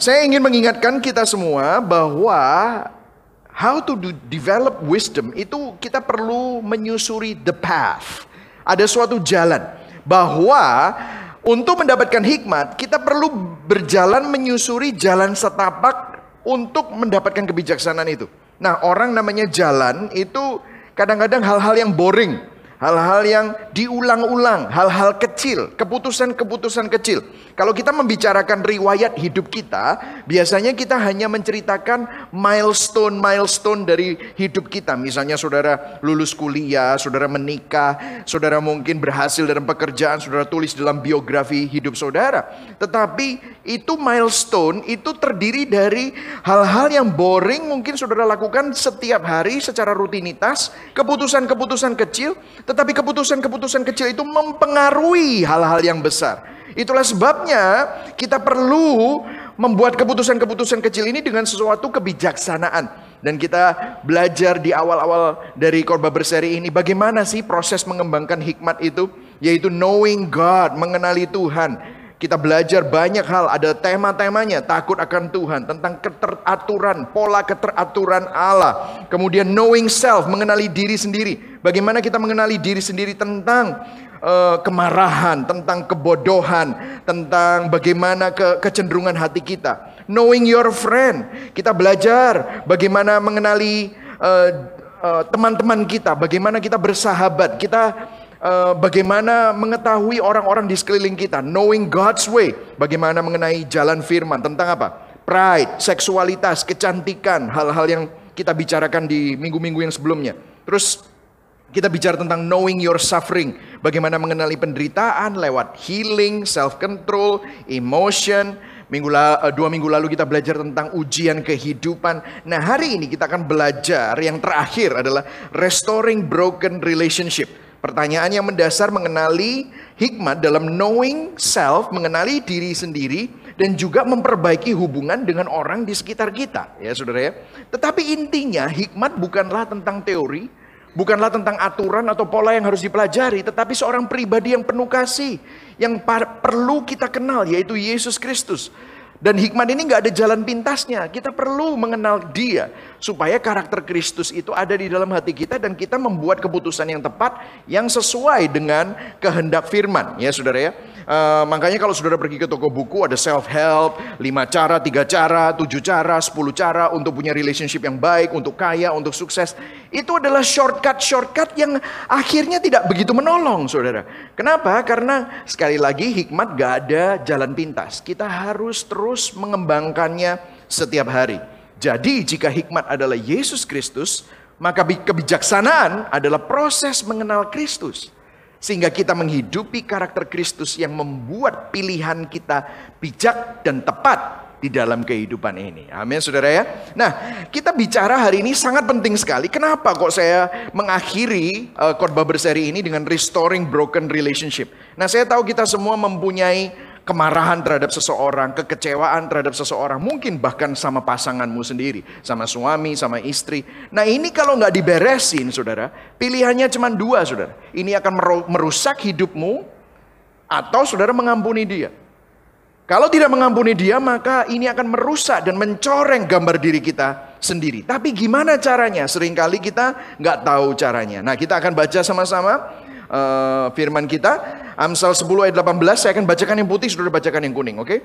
saya ingin mengingatkan kita semua bahwa how to do, develop wisdom itu kita perlu menyusuri the path. Ada suatu jalan bahwa untuk mendapatkan hikmat kita perlu berjalan menyusuri jalan setapak untuk mendapatkan kebijaksanaan itu. Nah, orang namanya jalan itu kadang-kadang hal-hal yang boring hal-hal yang diulang-ulang, hal-hal kecil, keputusan-keputusan kecil. Kalau kita membicarakan riwayat hidup kita, biasanya kita hanya menceritakan milestone-milestone dari hidup kita. Misalnya saudara lulus kuliah, saudara menikah, saudara mungkin berhasil dalam pekerjaan, saudara tulis dalam biografi hidup saudara. Tetapi itu milestone itu terdiri dari hal-hal yang boring mungkin saudara lakukan setiap hari secara rutinitas, keputusan-keputusan kecil, tetapi keputusan-keputusan kecil itu mempengaruhi hal-hal yang besar. Itulah sebabnya kita perlu membuat keputusan-keputusan kecil ini dengan sesuatu kebijaksanaan. Dan kita belajar di awal-awal dari korban berseri ini bagaimana sih proses mengembangkan hikmat itu yaitu knowing God, mengenali Tuhan. Kita belajar banyak hal, ada tema-temanya, takut akan Tuhan, tentang keteraturan, pola keteraturan Allah. Kemudian knowing self, mengenali diri sendiri. Bagaimana kita mengenali diri sendiri tentang uh, kemarahan, tentang kebodohan, tentang bagaimana ke kecenderungan hati kita. Knowing your friend, kita belajar bagaimana mengenali eh, eh, teman-teman uh, uh, kita, bagaimana kita bersahabat, kita uh, bagaimana mengetahui orang-orang di sekeliling kita, knowing God's way, bagaimana mengenai jalan firman tentang apa? Pride, seksualitas, kecantikan, hal-hal yang kita bicarakan di minggu-minggu yang sebelumnya. Terus kita bicara tentang knowing your suffering, bagaimana mengenali penderitaan lewat healing, self control, emotion. Minggu la, eh, dua minggu lalu kita belajar tentang ujian kehidupan. Nah hari ini kita akan belajar yang terakhir adalah restoring broken relationship Pertanyaan yang mendasar mengenali hikmat dalam knowing self, mengenali diri sendiri dan juga memperbaiki hubungan dengan orang di sekitar kita, ya Saudara ya. Tetapi intinya hikmat bukanlah tentang teori, bukanlah tentang aturan atau pola yang harus dipelajari, tetapi seorang pribadi yang penuh kasih yang perlu kita kenal yaitu Yesus Kristus. Dan hikmat ini nggak ada jalan pintasnya. Kita perlu mengenal dia. Supaya karakter Kristus itu ada di dalam hati kita. Dan kita membuat keputusan yang tepat. Yang sesuai dengan kehendak firman. Ya saudara ya. Uh, makanya kalau saudara pergi ke toko buku ada self help, lima cara, tiga cara, tujuh cara, sepuluh cara untuk punya relationship yang baik, untuk kaya, untuk sukses. Itu adalah shortcut-shortcut yang akhirnya tidak begitu menolong, saudara. Kenapa? Karena sekali lagi hikmat gak ada jalan pintas. Kita harus terus mengembangkannya setiap hari. Jadi jika hikmat adalah Yesus Kristus, maka kebijaksanaan adalah proses mengenal Kristus. Sehingga kita menghidupi karakter Kristus yang membuat pilihan kita bijak dan tepat di dalam kehidupan ini. Amin saudara ya. Nah kita bicara hari ini sangat penting sekali. Kenapa kok saya mengakhiri uh, khotbah berseri ini dengan restoring broken relationship. Nah saya tahu kita semua mempunyai kemarahan terhadap seseorang, kekecewaan terhadap seseorang, mungkin bahkan sama pasanganmu sendiri, sama suami, sama istri. Nah ini kalau nggak diberesin, saudara, pilihannya cuma dua, saudara. Ini akan merusak hidupmu, atau saudara mengampuni dia. Kalau tidak mengampuni dia, maka ini akan merusak dan mencoreng gambar diri kita sendiri. Tapi gimana caranya? Seringkali kita nggak tahu caranya. Nah kita akan baca sama-sama uh, firman kita. Amsal 10 ayat 18, saya akan bacakan yang putih, sudah bacakan yang kuning, oke? Okay?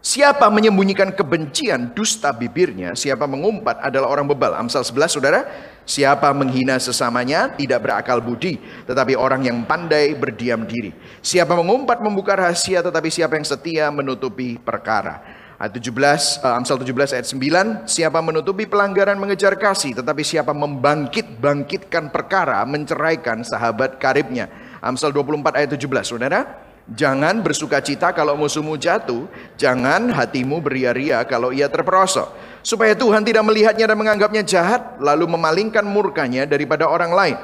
Siapa menyembunyikan kebencian dusta bibirnya, siapa mengumpat adalah orang bebal. Amsal 11 saudara, siapa menghina sesamanya tidak berakal budi, tetapi orang yang pandai berdiam diri. Siapa mengumpat membuka rahasia, tetapi siapa yang setia menutupi perkara. Ayat 17, uh, Amsal 17 ayat 9, siapa menutupi pelanggaran mengejar kasih, tetapi siapa membangkit-bangkitkan perkara, menceraikan sahabat karibnya. Amsal 24 ayat 17, saudara. Jangan bersuka cita kalau musuhmu jatuh, jangan hatimu beria-ria kalau ia terperosok. Supaya Tuhan tidak melihatnya dan menganggapnya jahat, lalu memalingkan murkanya daripada orang lain.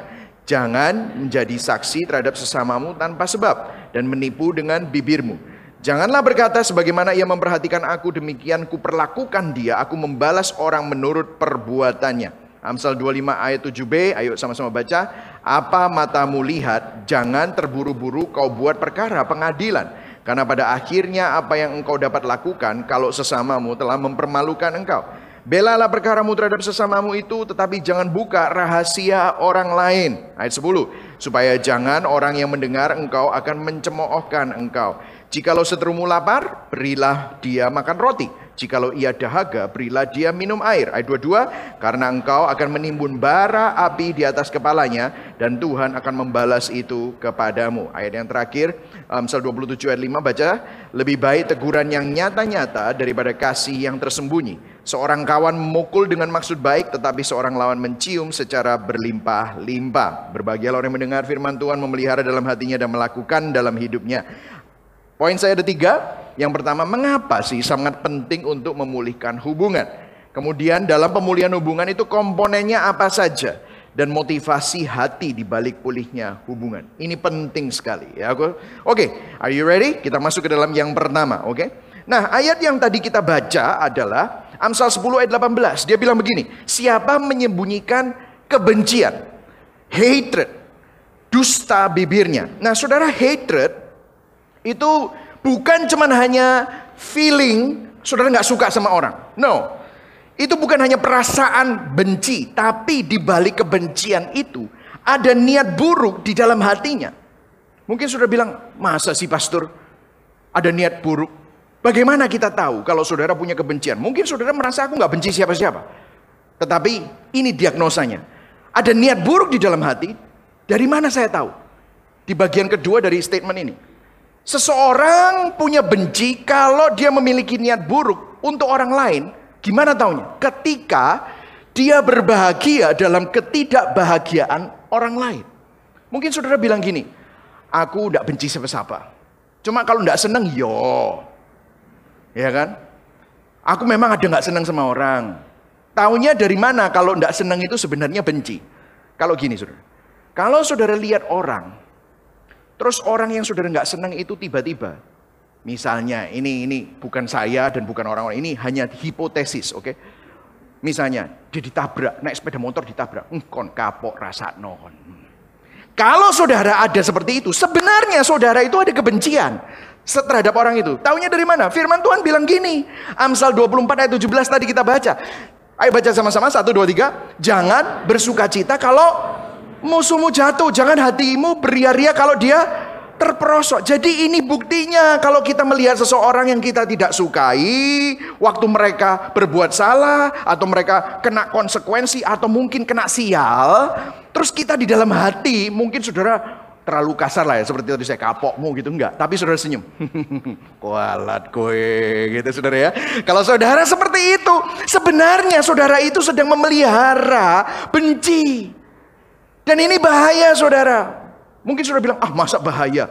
Jangan menjadi saksi terhadap sesamamu tanpa sebab, dan menipu dengan bibirmu. Janganlah berkata sebagaimana ia memperhatikan aku demikian ku perlakukan dia aku membalas orang menurut perbuatannya. Amsal 25 ayat 7b, ayo sama-sama baca. Apa matamu lihat, jangan terburu-buru kau buat perkara pengadilan. Karena pada akhirnya apa yang engkau dapat lakukan kalau sesamamu telah mempermalukan engkau. Belalah perkaramu terhadap sesamamu itu tetapi jangan buka rahasia orang lain. Ayat 10. Supaya jangan orang yang mendengar engkau akan mencemoohkan engkau. Jikalau seterumu lapar, berilah dia makan roti. Jikalau ia dahaga, berilah dia minum air. Ayat 22, karena engkau akan menimbun bara api di atas kepalanya, dan Tuhan akan membalas itu kepadamu. Ayat yang terakhir, Amsal 27 ayat 5 baca, lebih baik teguran yang nyata-nyata daripada kasih yang tersembunyi. Seorang kawan memukul dengan maksud baik, tetapi seorang lawan mencium secara berlimpah-limpah. Berbahagialah orang yang mendengar firman Tuhan, memelihara dalam hatinya dan melakukan dalam hidupnya. Poin saya ada tiga. Yang pertama, mengapa sih sangat penting untuk memulihkan hubungan? Kemudian dalam pemulihan hubungan itu komponennya apa saja? Dan motivasi hati di balik pulihnya hubungan. Ini penting sekali ya. Oke, okay, are you ready? Kita masuk ke dalam yang pertama, oke? Okay? Nah, ayat yang tadi kita baca adalah Amsal 10 ayat 18. Dia bilang begini, siapa menyembunyikan kebencian, hatred, dusta bibirnya. Nah, saudara hatred itu bukan cuman hanya feeling saudara nggak suka sama orang. No. Itu bukan hanya perasaan benci, tapi di balik kebencian itu ada niat buruk di dalam hatinya. Mungkin saudara bilang, masa sih pastor ada niat buruk? Bagaimana kita tahu kalau saudara punya kebencian? Mungkin saudara merasa aku nggak benci siapa-siapa. Tetapi ini diagnosanya. Ada niat buruk di dalam hati. Dari mana saya tahu? Di bagian kedua dari statement ini. Seseorang punya benci kalau dia memiliki niat buruk untuk orang lain, gimana taunya? Ketika dia berbahagia dalam ketidakbahagiaan orang lain. Mungkin saudara bilang gini, aku udah benci siapa-siapa. Cuma kalau tidak senang, yo. Ya kan? Aku memang ada nggak senang sama orang. Taunya dari mana kalau tidak senang itu sebenarnya benci? Kalau gini saudara. Kalau saudara lihat orang Terus orang yang saudara nggak senang itu tiba-tiba, misalnya ini ini bukan saya dan bukan orang-orang ini hanya hipotesis, oke? Okay? Misalnya dia ditabrak, naik sepeda motor ditabrak, engkon kapok rasa non. Kalau saudara ada seperti itu, sebenarnya saudara itu ada kebencian terhadap orang itu. Taunya dari mana? Firman Tuhan bilang gini, Amsal 24 ayat 17 tadi kita baca. Ayo baca sama-sama, satu, dua, tiga. Jangan bersuka cita kalau musuhmu jatuh, jangan hatimu beria-ria kalau dia terperosok. Jadi ini buktinya kalau kita melihat seseorang yang kita tidak sukai, waktu mereka berbuat salah atau mereka kena konsekuensi atau mungkin kena sial, terus kita di dalam hati mungkin saudara terlalu kasar lah ya seperti tadi saya kapokmu gitu enggak. Tapi saudara senyum. Kualat kue gitu saudara ya. Kalau saudara seperti itu sebenarnya saudara itu sedang memelihara benci dan ini bahaya saudara. Mungkin saudara bilang, ah masa bahaya?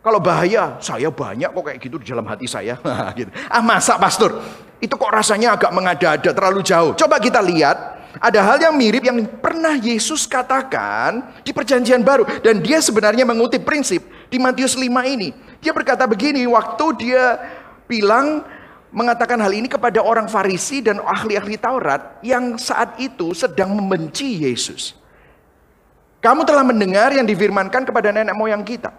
Kalau bahaya, saya banyak kok kayak gitu di dalam hati saya. gitu. Ah masa pastor? Itu kok rasanya agak mengada-ada, terlalu jauh. Coba kita lihat, ada hal yang mirip yang pernah Yesus katakan di perjanjian baru. Dan dia sebenarnya mengutip prinsip di Matius 5 ini. Dia berkata begini, waktu dia bilang mengatakan hal ini kepada orang Farisi dan ahli-ahli Taurat yang saat itu sedang membenci Yesus. Kamu telah mendengar yang difirmankan kepada nenek moyang kita.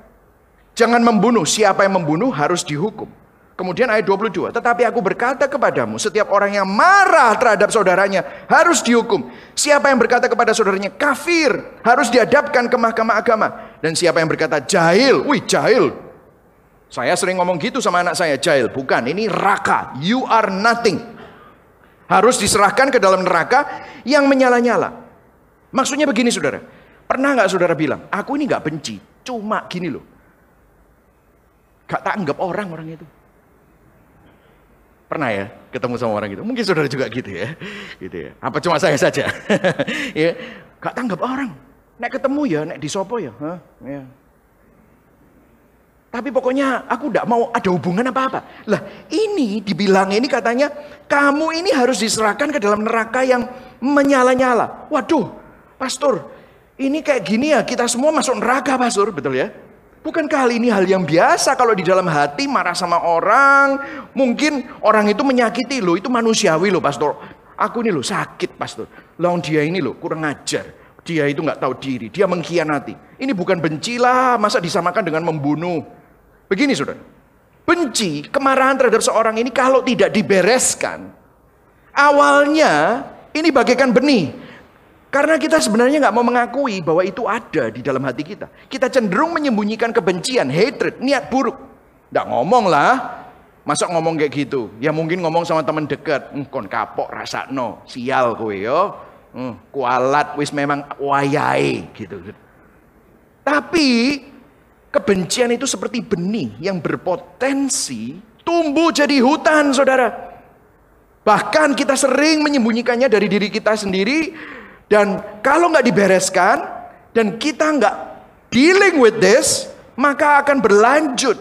Jangan membunuh, siapa yang membunuh harus dihukum. Kemudian ayat 22, tetapi aku berkata kepadamu, setiap orang yang marah terhadap saudaranya harus dihukum. Siapa yang berkata kepada saudaranya kafir harus dihadapkan ke mahkamah agama. Dan siapa yang berkata jahil, wih jahil. Saya sering ngomong gitu sama anak saya, jahil. Bukan, ini raka, you are nothing. Harus diserahkan ke dalam neraka yang menyala-nyala. Maksudnya begini saudara, Pernah nggak saudara bilang, aku ini nggak benci, cuma gini loh. Gak tak anggap orang orang itu. Pernah ya ketemu sama orang itu? Mungkin saudara juga gitu ya. Gitu ya. Apa cuma saya saja? ya, gak tanggap orang. Nek ketemu ya, nek disopo ya. Hah? ya. Tapi pokoknya aku tidak mau ada hubungan apa-apa. Lah ini dibilang ini katanya kamu ini harus diserahkan ke dalam neraka yang menyala-nyala. Waduh, pastor, ini kayak gini ya, kita semua masuk neraka pastor, betul ya? Bukankah hal ini hal yang biasa kalau di dalam hati marah sama orang, mungkin orang itu menyakiti lo, itu manusiawi lo pastor. Aku ini lo sakit pastor. Lawan dia ini lo kurang ajar. Dia itu nggak tahu diri, dia mengkhianati. Ini bukan benci lah, masa disamakan dengan membunuh. Begini saudara, benci, kemarahan terhadap seorang ini kalau tidak dibereskan, awalnya ini bagaikan benih. Karena kita sebenarnya nggak mau mengakui bahwa itu ada di dalam hati kita. Kita cenderung menyembunyikan kebencian, hatred, niat buruk. Nggak ngomong lah. Masa ngomong kayak gitu? Ya mungkin ngomong sama teman dekat. Hmm, kon kapok rasa no. Sial kowe yo. Hmm, kualat wis memang wayai gitu. Tapi kebencian itu seperti benih yang berpotensi tumbuh jadi hutan saudara. Bahkan kita sering menyembunyikannya dari diri kita sendiri dan kalau nggak dibereskan dan kita nggak dealing with this, maka akan berlanjut.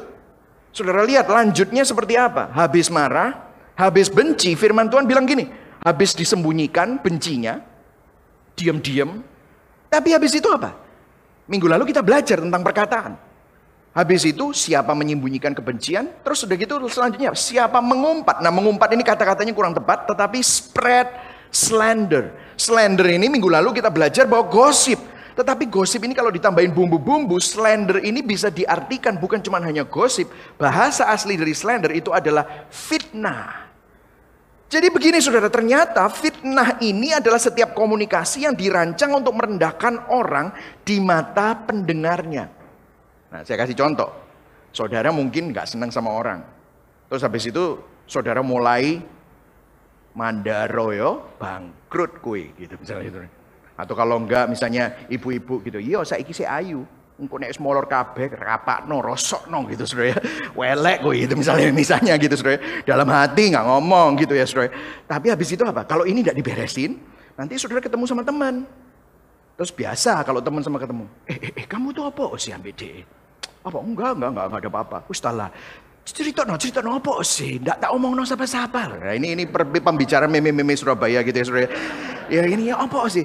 Saudara lihat lanjutnya seperti apa? Habis marah, habis benci, firman Tuhan bilang gini, habis disembunyikan bencinya, diam-diam, tapi habis itu apa? Minggu lalu kita belajar tentang perkataan. Habis itu siapa menyembunyikan kebencian, terus sudah gitu selanjutnya siapa mengumpat. Nah mengumpat ini kata-katanya kurang tepat, tetapi spread slander. Slander ini minggu lalu kita belajar bahwa gosip. Tetapi gosip ini kalau ditambahin bumbu-bumbu, slander ini bisa diartikan bukan cuma hanya gosip. Bahasa asli dari slander itu adalah fitnah. Jadi begini saudara, ternyata fitnah ini adalah setiap komunikasi yang dirancang untuk merendahkan orang di mata pendengarnya. Nah saya kasih contoh. Saudara mungkin nggak senang sama orang. Terus habis itu saudara mulai mandaro yo bangkrut kue gitu misalnya itu atau kalau enggak misalnya ibu-ibu gitu iya saya iki ayu engko nek molor kabeh rapakno rosokno gitu Saudara ya. Welek kue gitu misalnya misalnya gitu Saudara dalam hati nggak ngomong gitu ya Saudara tapi habis itu apa? Kalau ini tidak diberesin nanti Saudara ketemu sama teman. Terus biasa kalau teman sama ketemu eh, eh, eh kamu tuh apa? Sih ambil apa? Enggak enggak enggak enggak ada apa-apa. Ustalah cerita no, cerita no apa sih? Nggak tak omong no siapa-siapa. Nah, ini ini pembicaraan meme-meme Surabaya gitu ya saudara. Ya ini ya apa sih?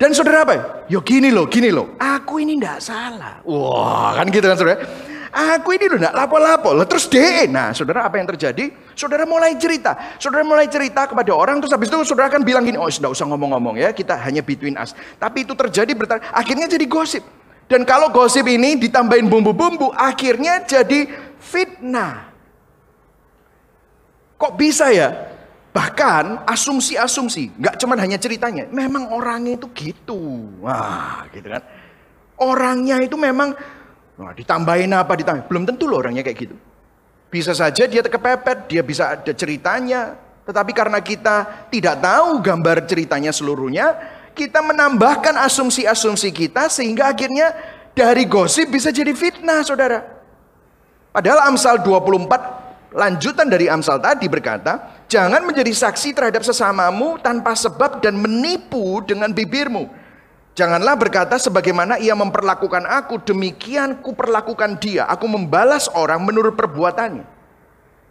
Dan saudara apa? Yo gini loh, gini loh. Aku ini nggak salah. Wah kan gitu kan saudara. Aku ini loh nggak lapo-lapo. Lah terus deh. Nah saudara apa yang terjadi? Saudara mulai cerita. Saudara mulai cerita kepada orang. Terus habis itu saudara akan bilang gini. Oh sudah usah ngomong-ngomong ya. Kita hanya between us. Tapi itu terjadi bertar. Akhirnya jadi gosip. Dan kalau gosip ini ditambahin bumbu-bumbu. Akhirnya jadi fitnah. Kok bisa ya? Bahkan asumsi-asumsi, nggak cuma hanya ceritanya, memang orangnya itu gitu. Wah, gitu kan. Orangnya itu memang wah, ditambahin apa ditambahin, belum tentu loh orangnya kayak gitu. Bisa saja dia kepepet, dia bisa ada ceritanya, tetapi karena kita tidak tahu gambar ceritanya seluruhnya, kita menambahkan asumsi-asumsi kita sehingga akhirnya dari gosip bisa jadi fitnah, saudara. Padahal Amsal 24 lanjutan dari Amsal tadi berkata, jangan menjadi saksi terhadap sesamamu tanpa sebab dan menipu dengan bibirmu. Janganlah berkata sebagaimana ia memperlakukan aku, demikian ku perlakukan dia. Aku membalas orang menurut perbuatannya.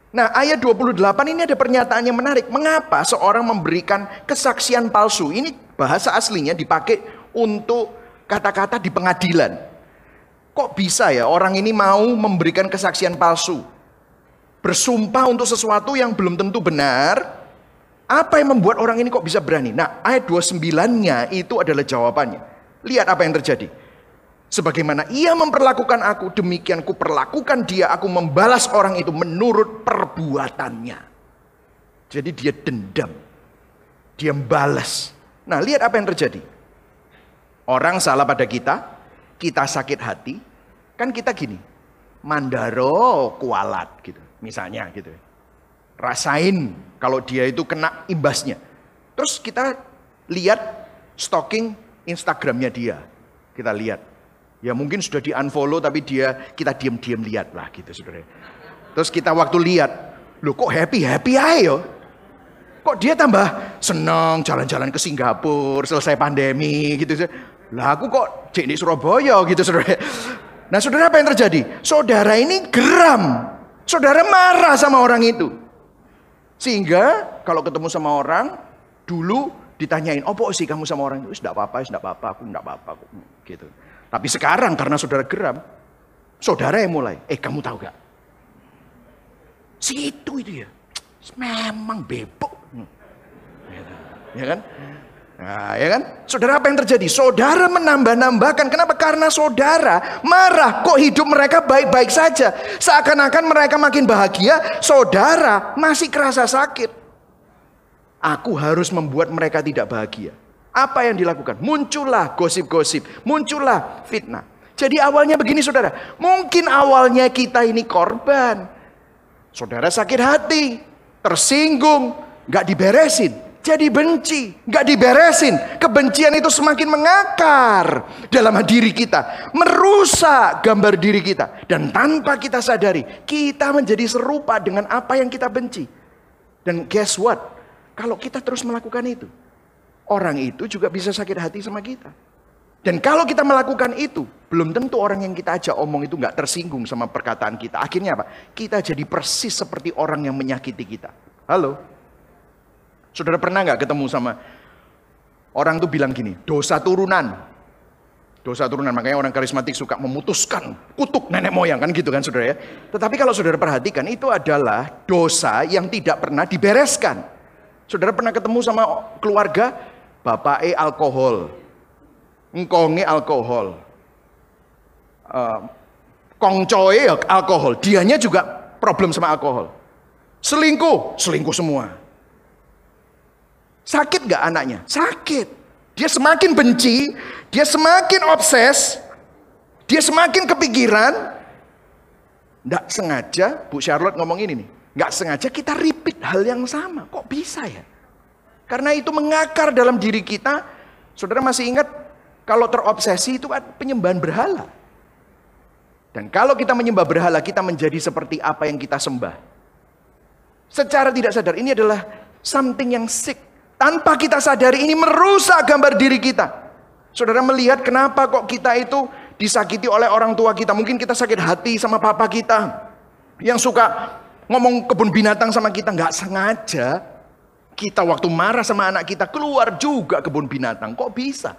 Nah ayat 28 ini ada pernyataan yang menarik. Mengapa seorang memberikan kesaksian palsu? Ini bahasa aslinya dipakai untuk kata-kata di pengadilan. Kok bisa ya orang ini mau memberikan kesaksian palsu? Bersumpah untuk sesuatu yang belum tentu benar. Apa yang membuat orang ini kok bisa berani? Nah ayat 29-nya itu adalah jawabannya. Lihat apa yang terjadi. Sebagaimana ia memperlakukan aku, demikian ku perlakukan dia. Aku membalas orang itu menurut perbuatannya. Jadi dia dendam. Dia membalas. Nah lihat apa yang terjadi. Orang salah pada kita, kita sakit hati, Kan kita gini, mandaro kualat gitu, misalnya gitu. Rasain kalau dia itu kena imbasnya. Terus kita lihat stalking Instagramnya dia. Kita lihat. Ya mungkin sudah di unfollow tapi dia kita diam-diam lihat lah gitu saudara. Terus kita waktu lihat, loh kok happy happy ayo. Kok dia tambah senang jalan-jalan ke Singapura selesai pandemi gitu. Lah aku kok cek di Surabaya gitu saudara. Nah saudara apa yang terjadi? Saudara ini geram. Saudara marah sama orang itu. Sehingga kalau ketemu sama orang, dulu ditanyain, oh sih kamu sama orang itu? Tidak apa-apa, tidak apa-apa, aku tidak apa-apa. Gitu. Tapi sekarang karena saudara geram, saudara yang mulai, eh kamu tahu gak? Si itu itu ya, memang bebok. Ya kan? Nah, ya kan? Saudara apa yang terjadi? Saudara menambah-nambahkan. Kenapa? Karena saudara marah. Kok hidup mereka baik-baik saja? Seakan-akan mereka makin bahagia, saudara masih kerasa sakit. Aku harus membuat mereka tidak bahagia. Apa yang dilakukan? Muncullah gosip-gosip, muncullah fitnah. Jadi awalnya begini saudara, mungkin awalnya kita ini korban. Saudara sakit hati, tersinggung, gak diberesin jadi benci, nggak diberesin. Kebencian itu semakin mengakar dalam diri kita, merusak gambar diri kita, dan tanpa kita sadari, kita menjadi serupa dengan apa yang kita benci. Dan guess what? Kalau kita terus melakukan itu, orang itu juga bisa sakit hati sama kita. Dan kalau kita melakukan itu, belum tentu orang yang kita ajak omong itu nggak tersinggung sama perkataan kita. Akhirnya apa? Kita jadi persis seperti orang yang menyakiti kita. Halo? Saudara pernah nggak ketemu sama orang tuh bilang gini, dosa turunan. Dosa turunan, makanya orang karismatik suka memutuskan kutuk nenek moyang kan gitu kan saudara ya. Tetapi kalau saudara perhatikan itu adalah dosa yang tidak pernah dibereskan. Saudara pernah ketemu sama keluarga, bapak e alkohol, engkonge alkohol, uh, kongcoe alkohol, dianya juga problem sama alkohol. Selingkuh, selingkuh semua. Sakit gak anaknya? Sakit. Dia semakin benci, dia semakin obses, dia semakin kepikiran. Tidak sengaja, Bu Charlotte ngomong ini nih. Nggak sengaja kita repeat hal yang sama. Kok bisa ya? Karena itu mengakar dalam diri kita. Saudara masih ingat kalau terobsesi itu kan penyembahan berhala. Dan kalau kita menyembah berhala, kita menjadi seperti apa yang kita sembah. Secara tidak sadar, ini adalah something yang sick tanpa kita sadari ini merusak gambar diri kita. Saudara melihat kenapa kok kita itu disakiti oleh orang tua kita. Mungkin kita sakit hati sama papa kita. Yang suka ngomong kebun binatang sama kita. Nggak sengaja. Kita waktu marah sama anak kita keluar juga kebun binatang. Kok bisa?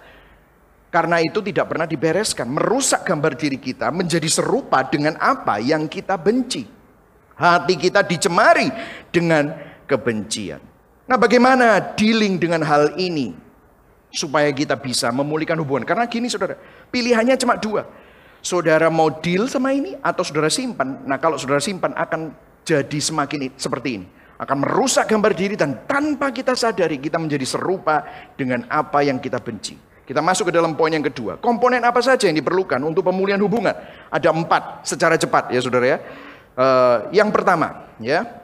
Karena itu tidak pernah dibereskan. Merusak gambar diri kita menjadi serupa dengan apa yang kita benci. Hati kita dicemari dengan kebencian. Nah, bagaimana dealing dengan hal ini supaya kita bisa memulihkan hubungan? Karena gini saudara, pilihannya cuma dua. Saudara mau deal sama ini atau saudara simpan. Nah, kalau saudara simpan akan jadi semakin seperti ini. Akan merusak gambar diri dan tanpa kita sadari kita menjadi serupa dengan apa yang kita benci. Kita masuk ke dalam poin yang kedua. Komponen apa saja yang diperlukan untuk pemulihan hubungan? Ada empat secara cepat ya saudara ya. Uh, yang pertama ya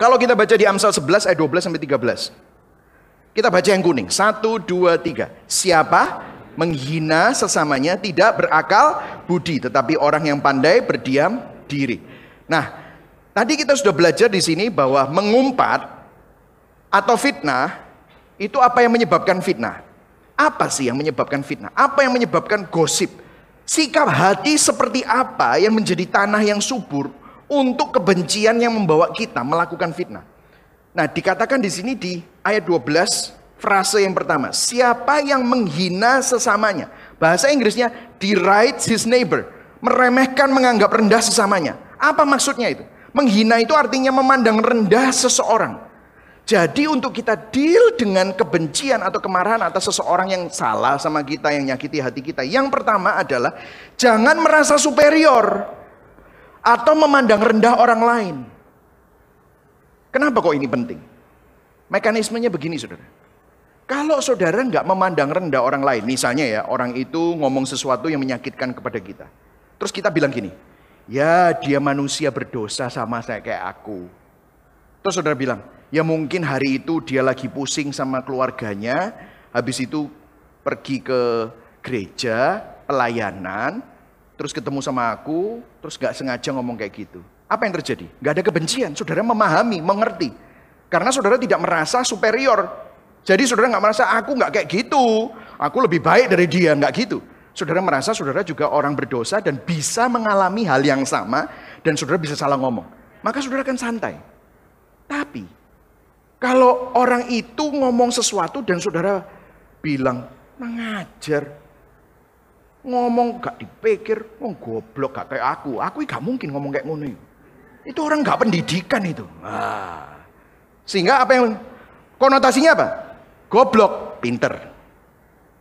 kalau kita baca di Amsal 11 ayat 12 sampai 13. Kita baca yang kuning. Satu, dua, tiga. Siapa menghina sesamanya tidak berakal budi. Tetapi orang yang pandai berdiam diri. Nah, tadi kita sudah belajar di sini bahwa mengumpat atau fitnah itu apa yang menyebabkan fitnah? Apa sih yang menyebabkan fitnah? Apa yang menyebabkan gosip? Sikap hati seperti apa yang menjadi tanah yang subur untuk kebencian yang membawa kita melakukan fitnah. Nah, dikatakan di sini di ayat 12 frase yang pertama, siapa yang menghina sesamanya? Bahasa Inggrisnya derides his neighbor, meremehkan menganggap rendah sesamanya. Apa maksudnya itu? Menghina itu artinya memandang rendah seseorang. Jadi untuk kita deal dengan kebencian atau kemarahan atas seseorang yang salah sama kita, yang nyakiti hati kita. Yang pertama adalah jangan merasa superior atau memandang rendah orang lain. Kenapa kok ini penting? Mekanismenya begini saudara. Kalau saudara nggak memandang rendah orang lain, misalnya ya orang itu ngomong sesuatu yang menyakitkan kepada kita. Terus kita bilang gini, ya dia manusia berdosa sama saya kayak aku. Terus saudara bilang, ya mungkin hari itu dia lagi pusing sama keluarganya, habis itu pergi ke gereja, pelayanan, terus ketemu sama aku, terus gak sengaja ngomong kayak gitu. Apa yang terjadi? Gak ada kebencian, saudara memahami, mengerti. Karena saudara tidak merasa superior. Jadi saudara gak merasa aku gak kayak gitu, aku lebih baik dari dia, gak gitu. Saudara merasa saudara juga orang berdosa dan bisa mengalami hal yang sama dan saudara bisa salah ngomong. Maka saudara akan santai. Tapi kalau orang itu ngomong sesuatu dan saudara bilang mengajar, Ngomong gak dipikir, oh goblok gak kayak aku. Aku gak mungkin ngomong kayak ngono. Itu orang gak pendidikan itu. Nah. Sehingga apa yang konotasinya apa? Goblok, pinter.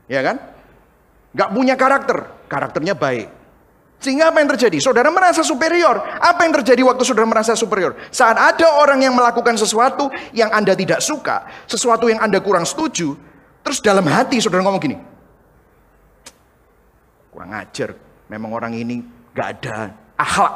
Ya kan? Gak punya karakter, karakternya baik. Sehingga apa yang terjadi? Saudara merasa superior. Apa yang terjadi waktu saudara merasa superior? Saat ada orang yang melakukan sesuatu yang Anda tidak suka, sesuatu yang Anda kurang setuju, terus dalam hati saudara ngomong gini, kurang ajar, memang orang ini gak ada akhlak,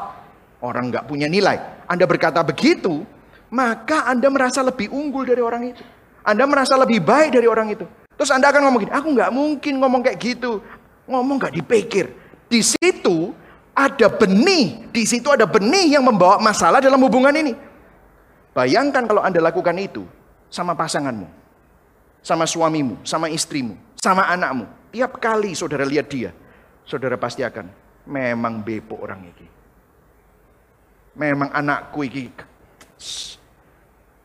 orang gak punya nilai. Anda berkata begitu, maka Anda merasa lebih unggul dari orang itu. Anda merasa lebih baik dari orang itu. Terus Anda akan ngomong gini, aku gak mungkin ngomong kayak gitu. Ngomong gak dipikir. Di situ ada benih, di situ ada benih yang membawa masalah dalam hubungan ini. Bayangkan kalau Anda lakukan itu sama pasanganmu, sama suamimu, sama istrimu, sama anakmu. Tiap kali saudara lihat dia, saudara pasti akan memang bepo orang ini. Memang anakku ini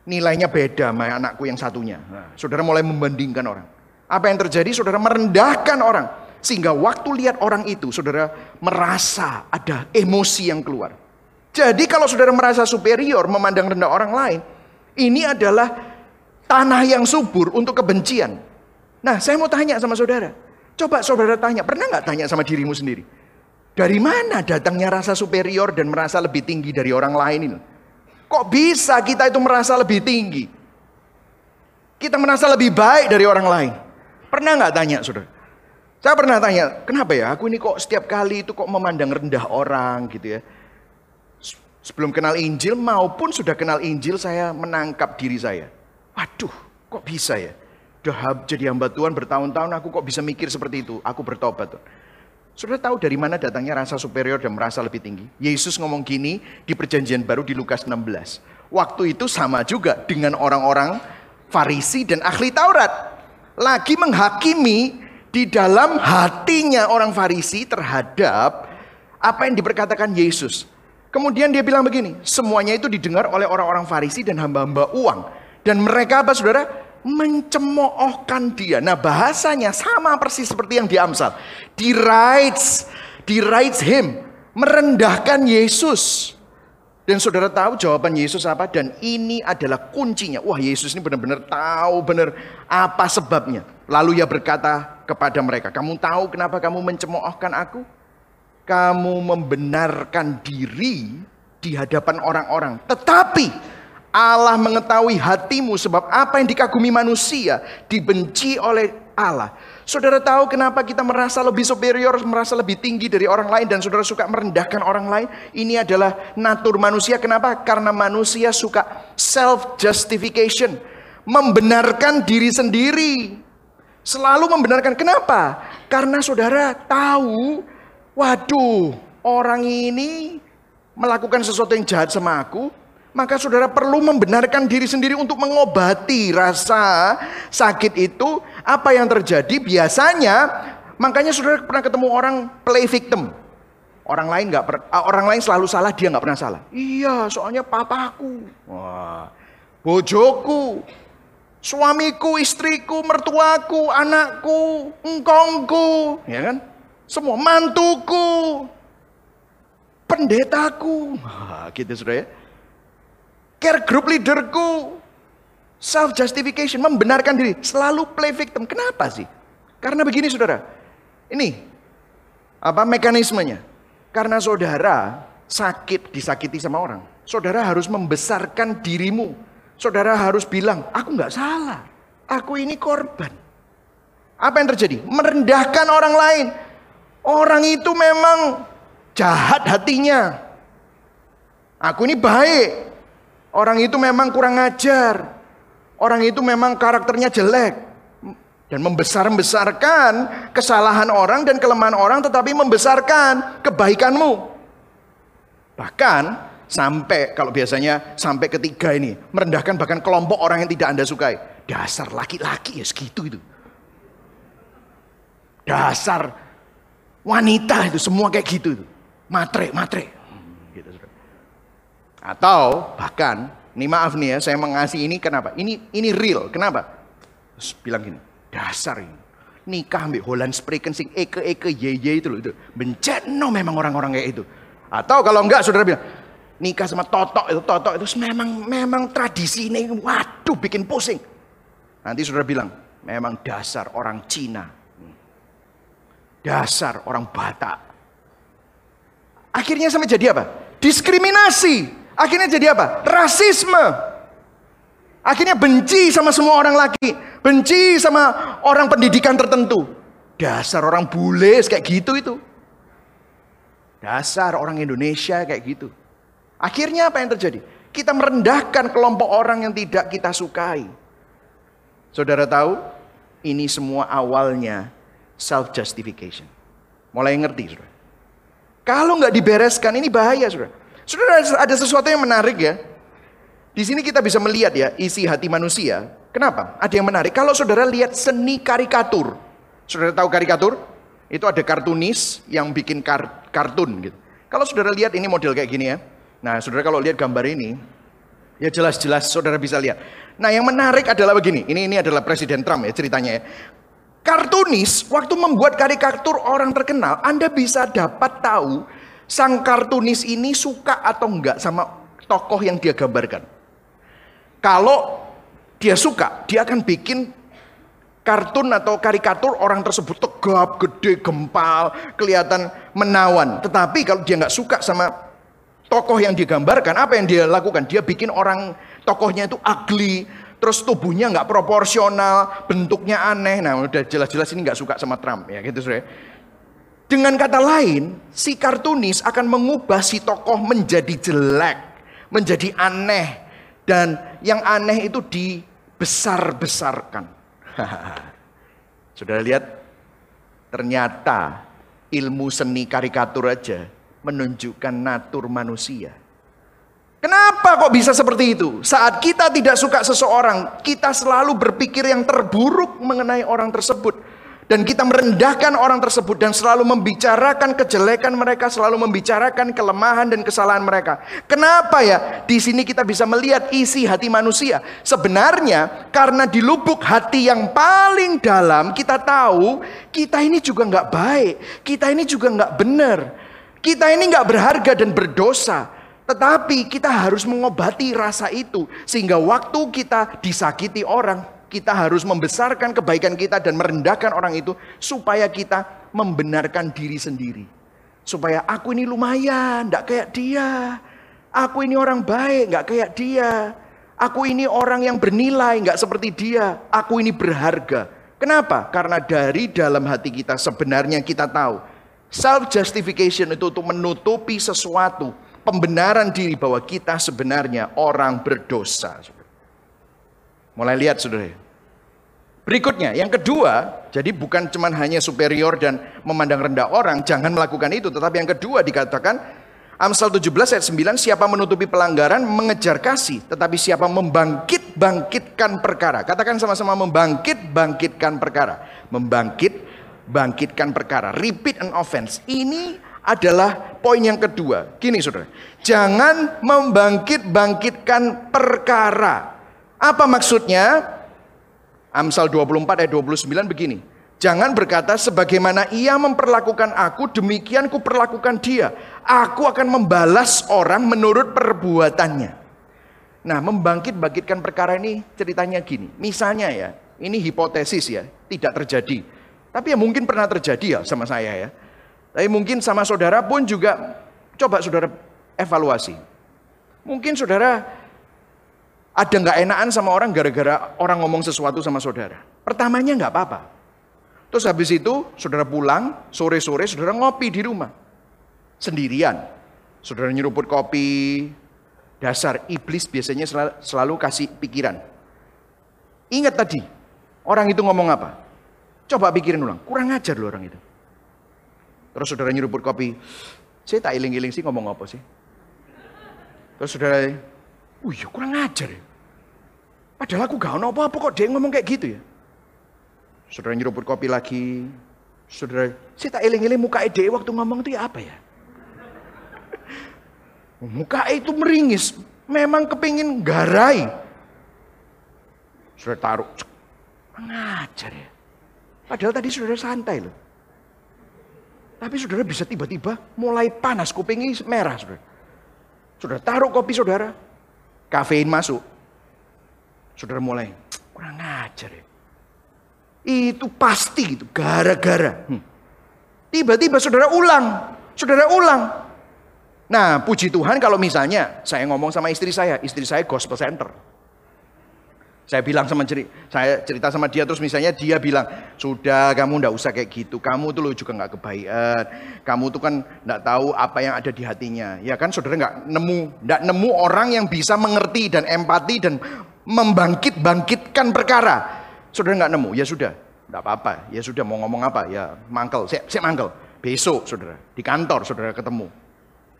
nilainya beda sama anakku yang satunya. Nah, saudara mulai membandingkan orang. Apa yang terjadi? Saudara merendahkan orang. Sehingga waktu lihat orang itu, saudara merasa ada emosi yang keluar. Jadi kalau saudara merasa superior, memandang rendah orang lain, ini adalah tanah yang subur untuk kebencian. Nah, saya mau tanya sama saudara. Coba saudara tanya, pernah nggak tanya sama dirimu sendiri? Dari mana datangnya rasa superior dan merasa lebih tinggi dari orang lain ini? Kok bisa kita itu merasa lebih tinggi? Kita merasa lebih baik dari orang lain. Pernah nggak tanya, saudara? Saya pernah tanya, kenapa ya aku ini kok setiap kali itu kok memandang rendah orang gitu ya. Sebelum kenal Injil maupun sudah kenal Injil saya menangkap diri saya. Waduh, kok bisa ya? Udah jadi hamba Tuhan bertahun-tahun aku kok bisa mikir seperti itu. Aku bertobat. Sudah tahu dari mana datangnya rasa superior dan merasa lebih tinggi? Yesus ngomong gini di perjanjian baru di Lukas 16. Waktu itu sama juga dengan orang-orang Farisi dan ahli Taurat. Lagi menghakimi di dalam hatinya orang Farisi terhadap apa yang diperkatakan Yesus. Kemudian dia bilang begini, semuanya itu didengar oleh orang-orang Farisi dan hamba-hamba uang. Dan mereka apa saudara? Mencemoohkan dia. Nah bahasanya sama persis seperti yang di Amsal. Derides, derides him. Merendahkan Yesus. Dan saudara tahu jawaban Yesus apa? Dan ini adalah kuncinya. Wah Yesus ini benar-benar tahu benar apa sebabnya. Lalu ia berkata kepada mereka, kamu tahu kenapa kamu mencemoohkan aku? Kamu membenarkan diri di hadapan orang-orang. Tetapi Allah mengetahui hatimu sebab apa yang dikagumi manusia dibenci oleh Allah. Saudara tahu kenapa kita merasa lebih superior, merasa lebih tinggi dari orang lain dan saudara suka merendahkan orang lain? Ini adalah natur manusia. Kenapa? Karena manusia suka self justification, membenarkan diri sendiri. Selalu membenarkan. Kenapa? Karena saudara tahu, waduh, orang ini melakukan sesuatu yang jahat sama aku, maka saudara perlu membenarkan diri sendiri untuk mengobati rasa sakit itu. Apa yang terjadi biasanya, makanya saudara pernah ketemu orang play victim. Orang lain nggak orang lain selalu salah, dia nggak pernah salah. Iya, soalnya papaku, wah, bojoku, suamiku, istriku, mertuaku, anakku, engkongku, ya kan? Semua mantuku, pendetaku, wah, gitu sudah ya care group leaderku. Self justification, membenarkan diri, selalu play victim. Kenapa sih? Karena begini saudara. Ini apa mekanismenya? Karena saudara sakit disakiti sama orang. Saudara harus membesarkan dirimu. Saudara harus bilang, aku nggak salah. Aku ini korban. Apa yang terjadi? Merendahkan orang lain. Orang itu memang jahat hatinya. Aku ini baik. Orang itu memang kurang ajar. Orang itu memang karakternya jelek. Dan membesar-besarkan kesalahan orang dan kelemahan orang tetapi membesarkan kebaikanmu. Bahkan sampai kalau biasanya sampai ketiga ini merendahkan bahkan kelompok orang yang tidak Anda sukai. Dasar laki-laki ya segitu itu. Dasar wanita itu semua kayak gitu itu. Matre, matre. Atau bahkan, ini maaf nih ya, saya mengasih ini kenapa? Ini ini real, kenapa? Terus bilang gini, dasar ini. Nikah ambil Holland Spreken sing eke eke ye ye itu loh itu. Bencana memang orang-orang kayak itu. Atau kalau enggak saudara bilang, nikah sama totok itu totok itu memang memang tradisi ini waduh bikin pusing. Nanti saudara bilang, Memang dasar orang Cina. Dasar orang Batak. Akhirnya sampai jadi apa? Diskriminasi. Akhirnya jadi apa? Rasisme. Akhirnya benci sama semua orang laki. Benci sama orang pendidikan tertentu. Dasar orang bule kayak gitu itu. Dasar orang Indonesia kayak gitu. Akhirnya apa yang terjadi? Kita merendahkan kelompok orang yang tidak kita sukai. Saudara tahu, ini semua awalnya self justification. Mulai ngerti, saudara. Kalau nggak dibereskan, ini bahaya, saudara. Saudara ada sesuatu yang menarik ya. Di sini kita bisa melihat ya isi hati manusia. Kenapa? Ada yang menarik. Kalau saudara lihat seni karikatur, saudara tahu karikatur? Itu ada kartunis yang bikin kar kartun gitu. Kalau saudara lihat ini model kayak gini ya. Nah, saudara kalau lihat gambar ini, ya jelas-jelas saudara bisa lihat. Nah, yang menarik adalah begini. Ini ini adalah Presiden Trump ya ceritanya ya. Kartunis waktu membuat karikatur orang terkenal, Anda bisa dapat tahu sang kartunis ini suka atau enggak sama tokoh yang dia gambarkan. Kalau dia suka, dia akan bikin kartun atau karikatur orang tersebut tegap, gede, gempal, kelihatan menawan. Tetapi kalau dia nggak suka sama tokoh yang digambarkan, apa yang dia lakukan? Dia bikin orang tokohnya itu ugly, terus tubuhnya nggak proporsional, bentuknya aneh. Nah, udah jelas-jelas ini nggak suka sama Trump ya gitu, saudara. Dengan kata lain, si kartunis akan mengubah si tokoh menjadi jelek, menjadi aneh, dan yang aneh itu dibesar-besarkan. Sudah lihat? Ternyata ilmu seni karikatur aja menunjukkan natur manusia. Kenapa kok bisa seperti itu? Saat kita tidak suka seseorang, kita selalu berpikir yang terburuk mengenai orang tersebut dan kita merendahkan orang tersebut dan selalu membicarakan kejelekan mereka, selalu membicarakan kelemahan dan kesalahan mereka. Kenapa ya? Di sini kita bisa melihat isi hati manusia. Sebenarnya karena di lubuk hati yang paling dalam kita tahu kita ini juga nggak baik, kita ini juga nggak benar, kita ini nggak berharga dan berdosa. Tetapi kita harus mengobati rasa itu sehingga waktu kita disakiti orang, kita harus membesarkan kebaikan kita dan merendahkan orang itu supaya kita membenarkan diri sendiri. Supaya aku ini lumayan, tidak kayak dia. Aku ini orang baik, nggak kayak dia. Aku ini orang yang bernilai, nggak seperti dia. Aku ini berharga. Kenapa? Karena dari dalam hati kita sebenarnya kita tahu. Self justification itu untuk menutupi sesuatu. Pembenaran diri bahwa kita sebenarnya orang berdosa. Mulai lihat saudara. Berikutnya, yang kedua, jadi bukan cuma hanya superior dan memandang rendah orang, jangan melakukan itu. Tetapi yang kedua dikatakan, Amsal 17 ayat 9, siapa menutupi pelanggaran mengejar kasih, tetapi siapa membangkit, bangkitkan perkara. Katakan sama-sama membangkit, bangkitkan perkara. Membangkit, bangkitkan perkara. Repeat and offense. Ini adalah poin yang kedua. Gini saudara, jangan membangkit, bangkitkan perkara. Apa maksudnya? Amsal 24 ayat 29 begini. Jangan berkata sebagaimana ia memperlakukan aku demikian ku perlakukan dia. Aku akan membalas orang menurut perbuatannya. Nah membangkit-bangkitkan perkara ini ceritanya gini. Misalnya ya, ini hipotesis ya, tidak terjadi. Tapi ya mungkin pernah terjadi ya sama saya ya. Tapi mungkin sama saudara pun juga coba saudara evaluasi. Mungkin saudara ada nggak enakan sama orang gara-gara orang ngomong sesuatu sama saudara. Pertamanya nggak apa-apa. Terus habis itu saudara pulang, sore-sore saudara ngopi di rumah. Sendirian. Saudara nyeruput kopi. Dasar iblis biasanya selalu, kasih pikiran. Ingat tadi, orang itu ngomong apa? Coba pikirin ulang, kurang ajar loh orang itu. Terus saudara nyeruput kopi, saya tak iling-iling sih ngomong apa sih? Terus saudara Wih, ya kurang ajar ya. Padahal aku gak apa-apa kok dia ngomong kayak gitu ya. Saudara nyeruput kopi lagi. Saudara, saya tak eling-eling muka ide waktu ngomong itu ya apa ya? Muka itu meringis. Memang kepingin garai. Saudara taruh. Mengajar ya. Padahal tadi saudara santai loh. Tapi saudara bisa tiba-tiba mulai panas kupingnya merah saudara. Saudara taruh kopi saudara, kafein masuk. Saudara mulai, kurang ajar ya. Itu pasti itu gara-gara. Hmm. Tiba-tiba saudara ulang, saudara ulang. Nah, puji Tuhan kalau misalnya saya ngomong sama istri saya, istri saya gospel center. Saya bilang sama cerita, saya cerita sama dia terus misalnya dia bilang, sudah kamu ndak usah kayak gitu, kamu tuh lo juga nggak kebaikan, kamu tuh kan ndak tahu apa yang ada di hatinya. Ya kan saudara nggak nemu, ndak nemu orang yang bisa mengerti dan empati dan membangkit-bangkitkan perkara. Saudara nggak nemu, ya sudah, ndak apa-apa, ya sudah mau ngomong apa, ya mangkel, saya, saya mangkel. Besok saudara, di kantor saudara ketemu,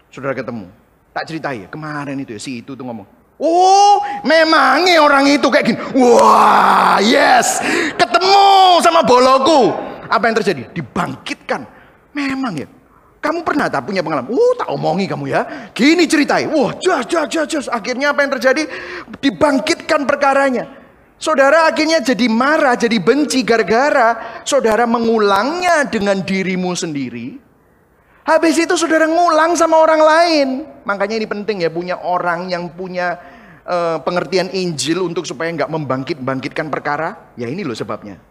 saudara ketemu, tak ceritai ya, kemarin itu ya si itu tuh ngomong, Oh, memangnya orang itu kayak gini. Wah, yes. Ketemu sama boloku. Apa yang terjadi? Dibangkitkan. Memang ya. Kamu pernah tak punya pengalaman? Oh, tak omongi kamu ya. Gini ceritain. Wah, jas, jas, jas, jas. Akhirnya apa yang terjadi? Dibangkitkan perkaranya. Saudara akhirnya jadi marah, jadi benci gara-gara saudara mengulangnya dengan dirimu sendiri Habis itu saudara ngulang sama orang lain. Makanya ini penting ya punya orang yang punya uh, pengertian Injil untuk supaya nggak membangkit-bangkitkan perkara. Ya ini loh sebabnya.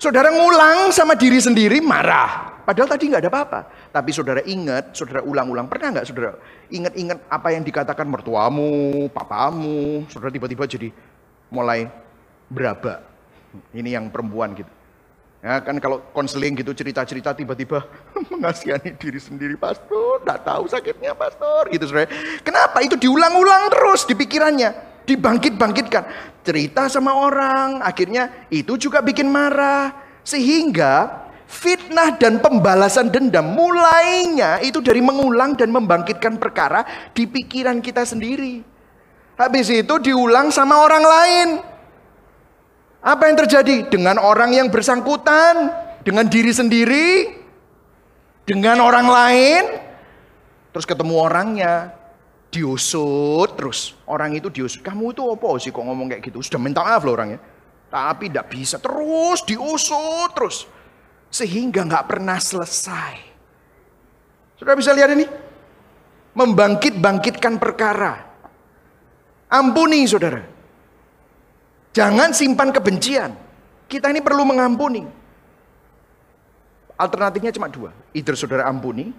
Saudara ngulang sama diri sendiri marah. Padahal tadi nggak ada apa-apa. Tapi saudara ingat, saudara ulang-ulang. Pernah nggak saudara ingat-ingat apa yang dikatakan mertuamu, papamu. Saudara tiba-tiba jadi mulai beraba. Ini yang perempuan gitu. Ya kan kalau konseling gitu cerita-cerita tiba-tiba mengasihani diri sendiri pastor, tidak tahu sakitnya pastor gitu saudara. Kenapa? Itu diulang-ulang terus di pikirannya, dibangkit-bangkitkan. Cerita sama orang, akhirnya itu juga bikin marah. Sehingga fitnah dan pembalasan dendam mulainya itu dari mengulang dan membangkitkan perkara di pikiran kita sendiri. Habis itu diulang sama orang lain. Apa yang terjadi dengan orang yang bersangkutan, dengan diri sendiri, dengan orang lain, terus ketemu orangnya, diusut terus. Orang itu diusut. Kamu itu apa sih kok ngomong kayak gitu? Sudah minta maaf loh orangnya. Tapi tidak bisa terus diusut terus. Sehingga nggak pernah selesai. Sudah bisa lihat ini? Membangkit-bangkitkan perkara. Ampuni saudara. Jangan simpan kebencian. Kita ini perlu mengampuni. Alternatifnya cuma dua. Either saudara ampuni,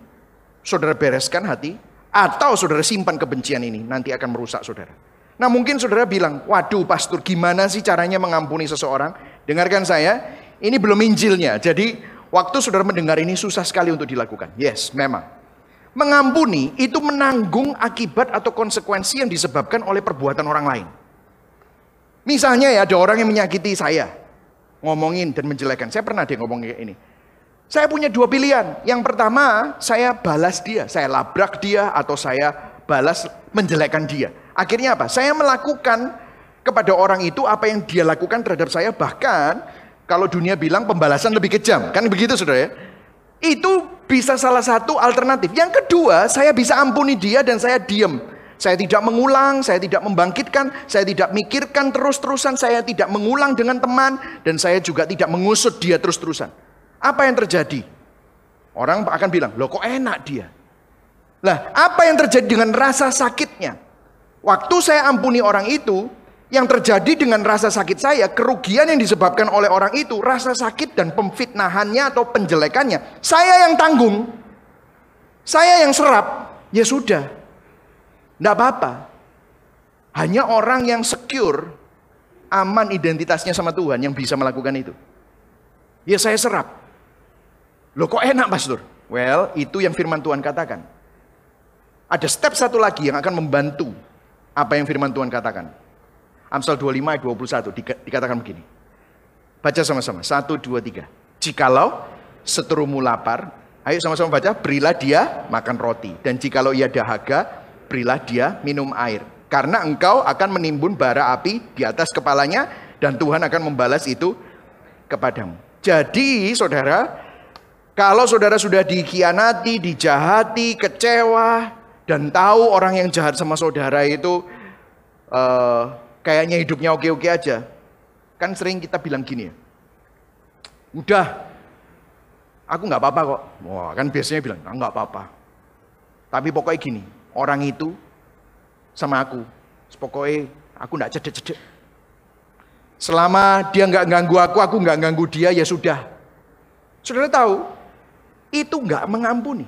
saudara bereskan hati, atau saudara simpan kebencian ini. Nanti akan merusak saudara. Nah mungkin saudara bilang, waduh pastor gimana sih caranya mengampuni seseorang? Dengarkan saya, ini belum Injilnya. Jadi waktu saudara mendengar ini susah sekali untuk dilakukan. Yes, memang. Mengampuni itu menanggung akibat atau konsekuensi yang disebabkan oleh perbuatan orang lain. Misalnya ya ada orang yang menyakiti saya. Ngomongin dan menjelekan. Saya pernah dia ngomong kayak ini. Saya punya dua pilihan. Yang pertama, saya balas dia. Saya labrak dia atau saya balas menjelekkan dia. Akhirnya apa? Saya melakukan kepada orang itu apa yang dia lakukan terhadap saya. Bahkan kalau dunia bilang pembalasan lebih kejam. Kan begitu saudara ya? Itu bisa salah satu alternatif. Yang kedua, saya bisa ampuni dia dan saya diem. Saya tidak mengulang, saya tidak membangkitkan, saya tidak mikirkan terus-terusan, saya tidak mengulang dengan teman, dan saya juga tidak mengusut dia terus-terusan. Apa yang terjadi? Orang akan bilang, loh kok enak dia? Lah, apa yang terjadi dengan rasa sakitnya? Waktu saya ampuni orang itu, yang terjadi dengan rasa sakit saya, kerugian yang disebabkan oleh orang itu, rasa sakit dan pemfitnahannya atau penjelekannya, saya yang tanggung. Saya yang serap. Ya sudah, tidak apa-apa. Hanya orang yang secure, aman identitasnya sama Tuhan yang bisa melakukan itu. Ya saya serap. Loh kok enak pastor? Well, itu yang firman Tuhan katakan. Ada step satu lagi yang akan membantu apa yang firman Tuhan katakan. Amsal 25 ayat 21 dikatakan begini. Baca sama-sama. Satu, dua, tiga. Jikalau seterumu lapar, ayo sama-sama baca. Berilah dia makan roti. Dan jikalau ia dahaga, berilah dia minum air. Karena engkau akan menimbun bara api di atas kepalanya dan Tuhan akan membalas itu kepadamu. Jadi saudara, kalau saudara sudah dikhianati, dijahati, kecewa, dan tahu orang yang jahat sama saudara itu uh, kayaknya hidupnya oke-oke aja. Kan sering kita bilang gini ya, udah, aku nggak apa-apa kok. Wah kan biasanya bilang, nggak apa-apa. Tapi pokoknya gini, orang itu sama aku. Pokoknya aku tidak cedek-cedek. Selama dia nggak ganggu aku, aku nggak ganggu dia, ya sudah. Saudara tahu, itu nggak mengampuni.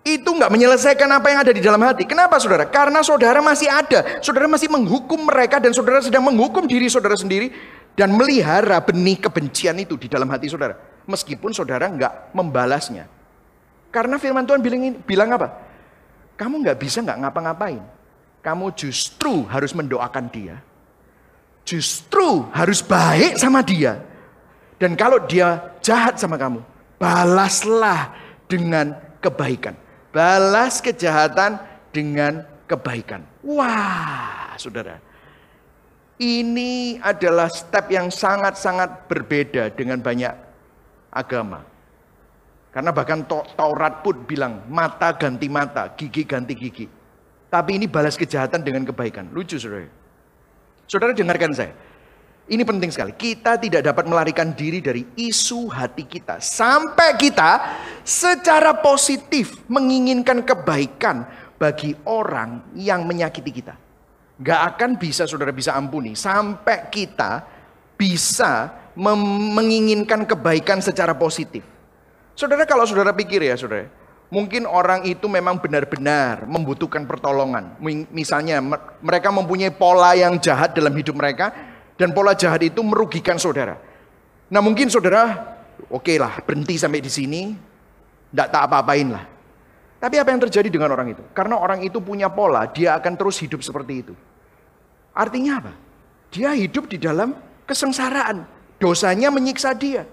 Itu nggak menyelesaikan apa yang ada di dalam hati. Kenapa saudara? Karena saudara masih ada. Saudara masih menghukum mereka dan saudara sedang menghukum diri saudara sendiri. Dan melihara benih kebencian itu di dalam hati saudara. Meskipun saudara nggak membalasnya. Karena firman Tuhan bilang, bilang apa? Kamu nggak bisa nggak ngapa-ngapain. Kamu justru harus mendoakan dia. Justru harus baik sama dia. Dan kalau dia jahat sama kamu, balaslah dengan kebaikan. Balas kejahatan dengan kebaikan. Wah, saudara. Ini adalah step yang sangat-sangat berbeda dengan banyak agama. Karena bahkan Taurat pun bilang mata ganti mata, gigi ganti gigi. Tapi ini balas kejahatan dengan kebaikan. Lucu saudara. Saudara dengarkan saya. Ini penting sekali. Kita tidak dapat melarikan diri dari isu hati kita. Sampai kita secara positif menginginkan kebaikan bagi orang yang menyakiti kita. Gak akan bisa saudara bisa ampuni. Sampai kita bisa menginginkan kebaikan secara positif. Saudara kalau saudara pikir ya saudara. Mungkin orang itu memang benar-benar membutuhkan pertolongan. Misalnya mereka mempunyai pola yang jahat dalam hidup mereka dan pola jahat itu merugikan saudara. Nah mungkin saudara, oke okay lah berhenti sampai di sini, tidak tak apa-apain lah. Tapi apa yang terjadi dengan orang itu? Karena orang itu punya pola, dia akan terus hidup seperti itu. Artinya apa? Dia hidup di dalam kesengsaraan. Dosanya menyiksa dia.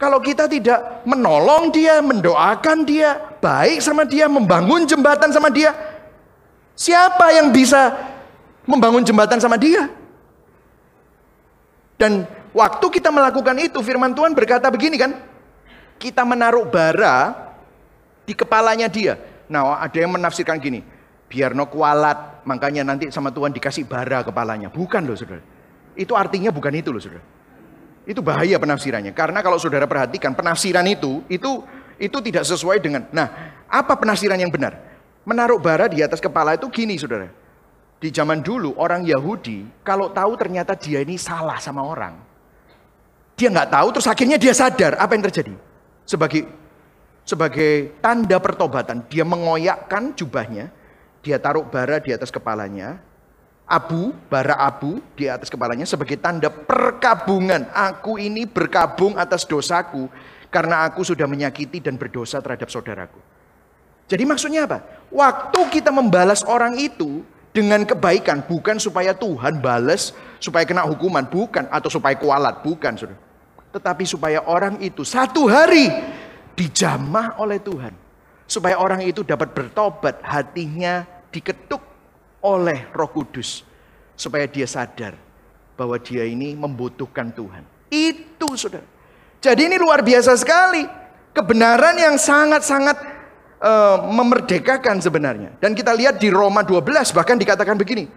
Kalau kita tidak menolong dia, mendoakan dia, baik sama dia, membangun jembatan sama dia, siapa yang bisa membangun jembatan sama dia? Dan waktu kita melakukan itu, firman Tuhan berkata begini kan, kita menaruh bara di kepalanya dia. Nah ada yang menafsirkan gini, biar no kualat, makanya nanti sama Tuhan dikasih bara kepalanya. Bukan loh saudara. Itu artinya bukan itu loh saudara. Itu bahaya penafsirannya. Karena kalau saudara perhatikan penafsiran itu, itu itu tidak sesuai dengan. Nah, apa penafsiran yang benar? Menaruh bara di atas kepala itu gini saudara. Di zaman dulu orang Yahudi kalau tahu ternyata dia ini salah sama orang. Dia nggak tahu terus akhirnya dia sadar apa yang terjadi. Sebagai sebagai tanda pertobatan dia mengoyakkan jubahnya, dia taruh bara di atas kepalanya, abu, bara abu di atas kepalanya sebagai tanda perkabungan. Aku ini berkabung atas dosaku karena aku sudah menyakiti dan berdosa terhadap saudaraku. Jadi maksudnya apa? Waktu kita membalas orang itu, dengan kebaikan bukan supaya Tuhan balas supaya kena hukuman bukan atau supaya kualat bukan saudara tetapi supaya orang itu satu hari dijamah oleh Tuhan supaya orang itu dapat bertobat hatinya diketuk oleh Roh Kudus supaya dia sadar bahwa dia ini membutuhkan Tuhan itu saudara jadi ini luar biasa sekali kebenaran yang sangat-sangat uh, memerdekakan sebenarnya. Dan kita lihat di Roma 12 bahkan dikatakan begini.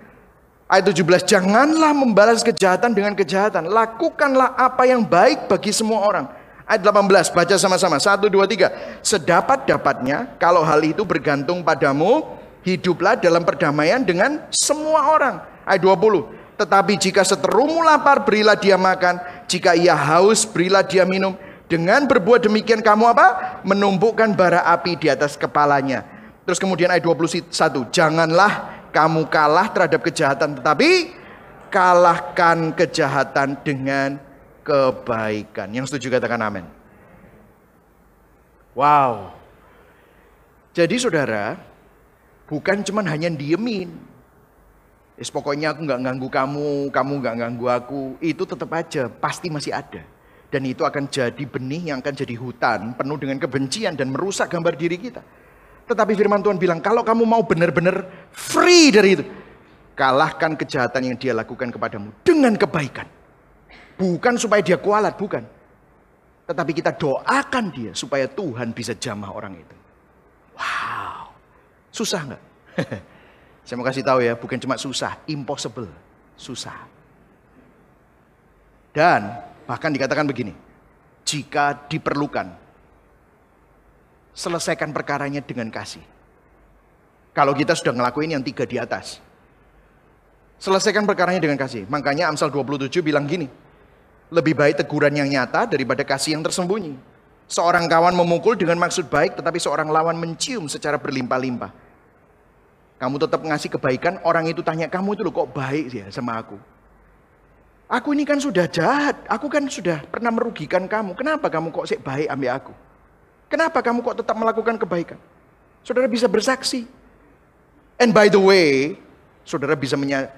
Ayat 17, janganlah membalas kejahatan dengan kejahatan. Lakukanlah apa yang baik bagi semua orang. Ayat 18, baca sama-sama. 1, 2, 3. Sedapat-dapatnya, kalau hal itu bergantung padamu, hiduplah dalam perdamaian dengan semua orang. Ayat 20, tetapi jika seterumu lapar, berilah dia makan. Jika ia haus, berilah dia minum. Dengan berbuat demikian kamu apa? Menumpukkan bara api di atas kepalanya. Terus kemudian ayat 21, janganlah kamu kalah terhadap kejahatan, tetapi kalahkan kejahatan dengan kebaikan. Yang setuju katakan amin. Wow. Jadi saudara, bukan cuma hanya diemin. Yes, pokoknya aku nggak ganggu kamu, kamu nggak ganggu aku. Itu tetap aja, pasti masih ada. Dan itu akan jadi benih yang akan jadi hutan penuh dengan kebencian dan merusak gambar diri kita. Tetapi firman Tuhan bilang, kalau kamu mau benar-benar free dari itu, kalahkan kejahatan yang dia lakukan kepadamu dengan kebaikan. Bukan supaya dia kualat, bukan. Tetapi kita doakan dia supaya Tuhan bisa jamah orang itu. Wow, susah nggak? Saya mau kasih tahu ya, bukan cuma susah, impossible, susah. Dan Bahkan dikatakan begini, jika diperlukan, selesaikan perkaranya dengan kasih. Kalau kita sudah ngelakuin yang tiga di atas. Selesaikan perkaranya dengan kasih. Makanya Amsal 27 bilang gini. Lebih baik teguran yang nyata daripada kasih yang tersembunyi. Seorang kawan memukul dengan maksud baik, tetapi seorang lawan mencium secara berlimpah-limpah. Kamu tetap ngasih kebaikan, orang itu tanya, kamu itu loh kok baik ya sama aku. Aku ini kan sudah jahat, aku kan sudah pernah merugikan kamu. Kenapa kamu kok sih baik ambil aku? Kenapa kamu kok tetap melakukan kebaikan? Saudara bisa bersaksi. And by the way, saudara bisa menya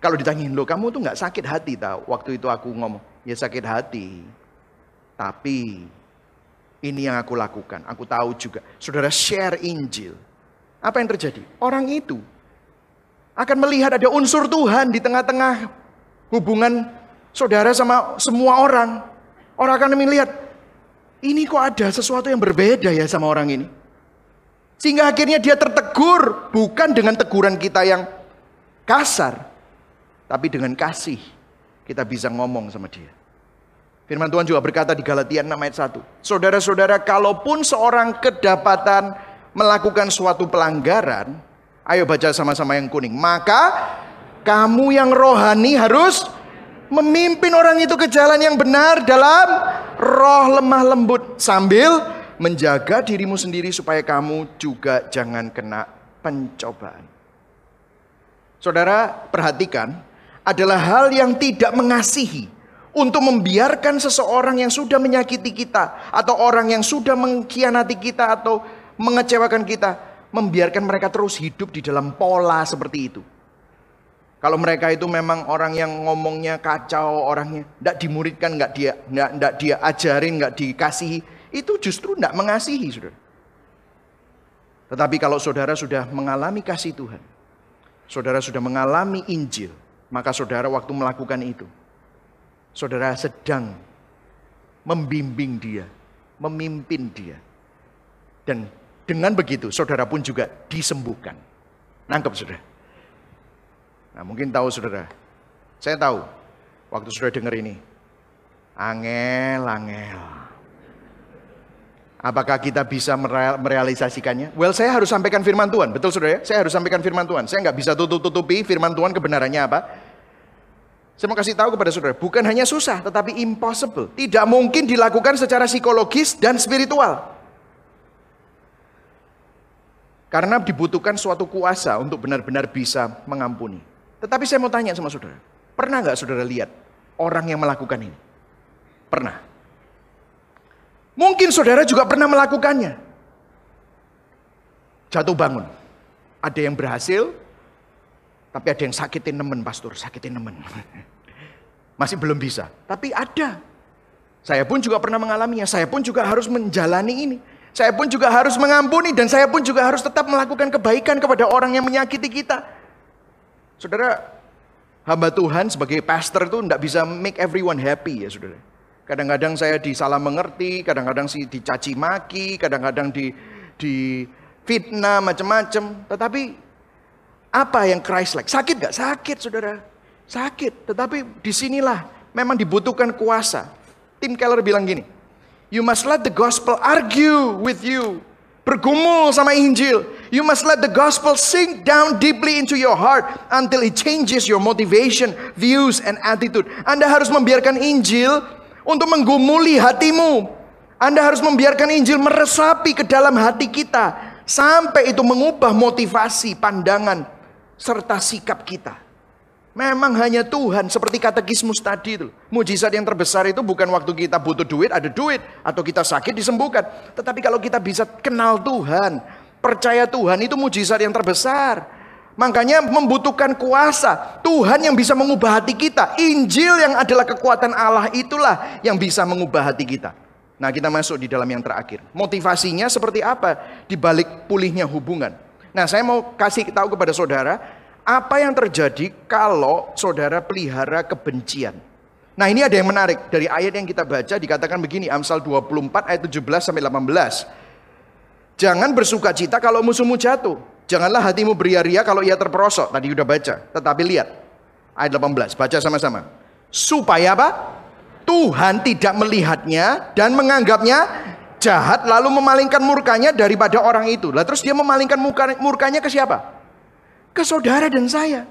kalau ditanyain lo kamu tuh nggak sakit hati tau waktu itu aku ngomong ya sakit hati tapi ini yang aku lakukan aku tahu juga saudara share Injil apa yang terjadi orang itu akan melihat ada unsur Tuhan di tengah-tengah hubungan saudara sama semua orang orang akan melihat ini kok ada sesuatu yang berbeda ya sama orang ini sehingga akhirnya dia tertegur bukan dengan teguran kita yang kasar tapi dengan kasih kita bisa ngomong sama dia. Firman Tuhan juga berkata di Galatia 6 ayat 1. Saudara-saudara, kalaupun seorang kedapatan melakukan suatu pelanggaran, ayo baca sama-sama yang kuning. Maka kamu yang rohani harus memimpin orang itu ke jalan yang benar dalam roh lemah lembut sambil menjaga dirimu sendiri supaya kamu juga jangan kena pencobaan. Saudara, perhatikan adalah hal yang tidak mengasihi untuk membiarkan seseorang yang sudah menyakiti kita atau orang yang sudah mengkhianati kita atau mengecewakan kita membiarkan mereka terus hidup di dalam pola seperti itu. Kalau mereka itu memang orang yang ngomongnya kacau, orangnya tidak dimuridkan, nggak dia nggak dia ajarin, nggak dikasihi, itu justru tidak mengasihi, saudara. Tetapi kalau saudara sudah mengalami kasih Tuhan, saudara sudah mengalami Injil, maka saudara waktu melakukan itu, saudara sedang membimbing dia, memimpin dia. Dan dengan begitu saudara pun juga disembuhkan. Nangkep saudara. Nah mungkin tahu saudara, saya tahu waktu saudara dengar ini, angel, angel. Apakah kita bisa merealisasikannya? Well, saya harus sampaikan firman Tuhan. Betul saudara ya? Saya harus sampaikan firman Tuhan. Saya nggak bisa tutup-tutupi firman Tuhan kebenarannya apa. Saya mau kasih tahu kepada saudara, bukan hanya susah, tetapi impossible. Tidak mungkin dilakukan secara psikologis dan spiritual. Karena dibutuhkan suatu kuasa untuk benar-benar bisa mengampuni. Tetapi saya mau tanya sama saudara, pernah nggak saudara lihat orang yang melakukan ini? Pernah. Mungkin saudara juga pernah melakukannya. Jatuh bangun. Ada yang berhasil, tapi ada yang sakitin nemen, pastor, sakitin nemen. Masih belum bisa, tapi ada. Saya pun juga pernah mengalaminya, saya pun juga harus menjalani ini. Saya pun juga harus mengampuni dan saya pun juga harus tetap melakukan kebaikan kepada orang yang menyakiti kita. Saudara, hamba Tuhan sebagai pastor itu tidak bisa make everyone happy ya saudara. Kadang-kadang saya disalah mengerti, kadang-kadang sih dicaci maki, kadang-kadang di di fitnah macam-macam. Tetapi apa yang Christ like? Sakit gak? Sakit, saudara. Sakit. Tetapi di sinilah memang dibutuhkan kuasa. Tim Keller bilang gini, You must let the gospel argue with you. Bergumul sama Injil. You must let the gospel sink down deeply into your heart until it changes your motivation, views, and attitude. Anda harus membiarkan Injil untuk menggumuli hatimu. Anda harus membiarkan Injil meresapi ke dalam hati kita sampai itu mengubah motivasi, pandangan serta sikap kita. Memang hanya Tuhan seperti katekismus tadi itu. Mujizat yang terbesar itu bukan waktu kita butuh duit, ada duit. Atau kita sakit disembuhkan. Tetapi kalau kita bisa kenal Tuhan, percaya Tuhan itu mujizat yang terbesar. Makanya membutuhkan kuasa. Tuhan yang bisa mengubah hati kita. Injil yang adalah kekuatan Allah itulah yang bisa mengubah hati kita. Nah kita masuk di dalam yang terakhir. Motivasinya seperti apa di balik pulihnya hubungan. Nah saya mau kasih tahu kepada saudara. Apa yang terjadi kalau saudara pelihara kebencian. Nah ini ada yang menarik. Dari ayat yang kita baca dikatakan begini. Amsal 24 ayat 17 sampai 18. Jangan bersuka cita kalau musuhmu jatuh Janganlah hatimu beria-ria kalau ia terperosok. Tadi sudah baca. Tetapi lihat. Ayat 18. Baca sama-sama. Supaya apa? Tuhan tidak melihatnya dan menganggapnya jahat lalu memalingkan murkanya daripada orang itu. Lah terus dia memalingkan murkanya ke siapa? Ke saudara dan saya.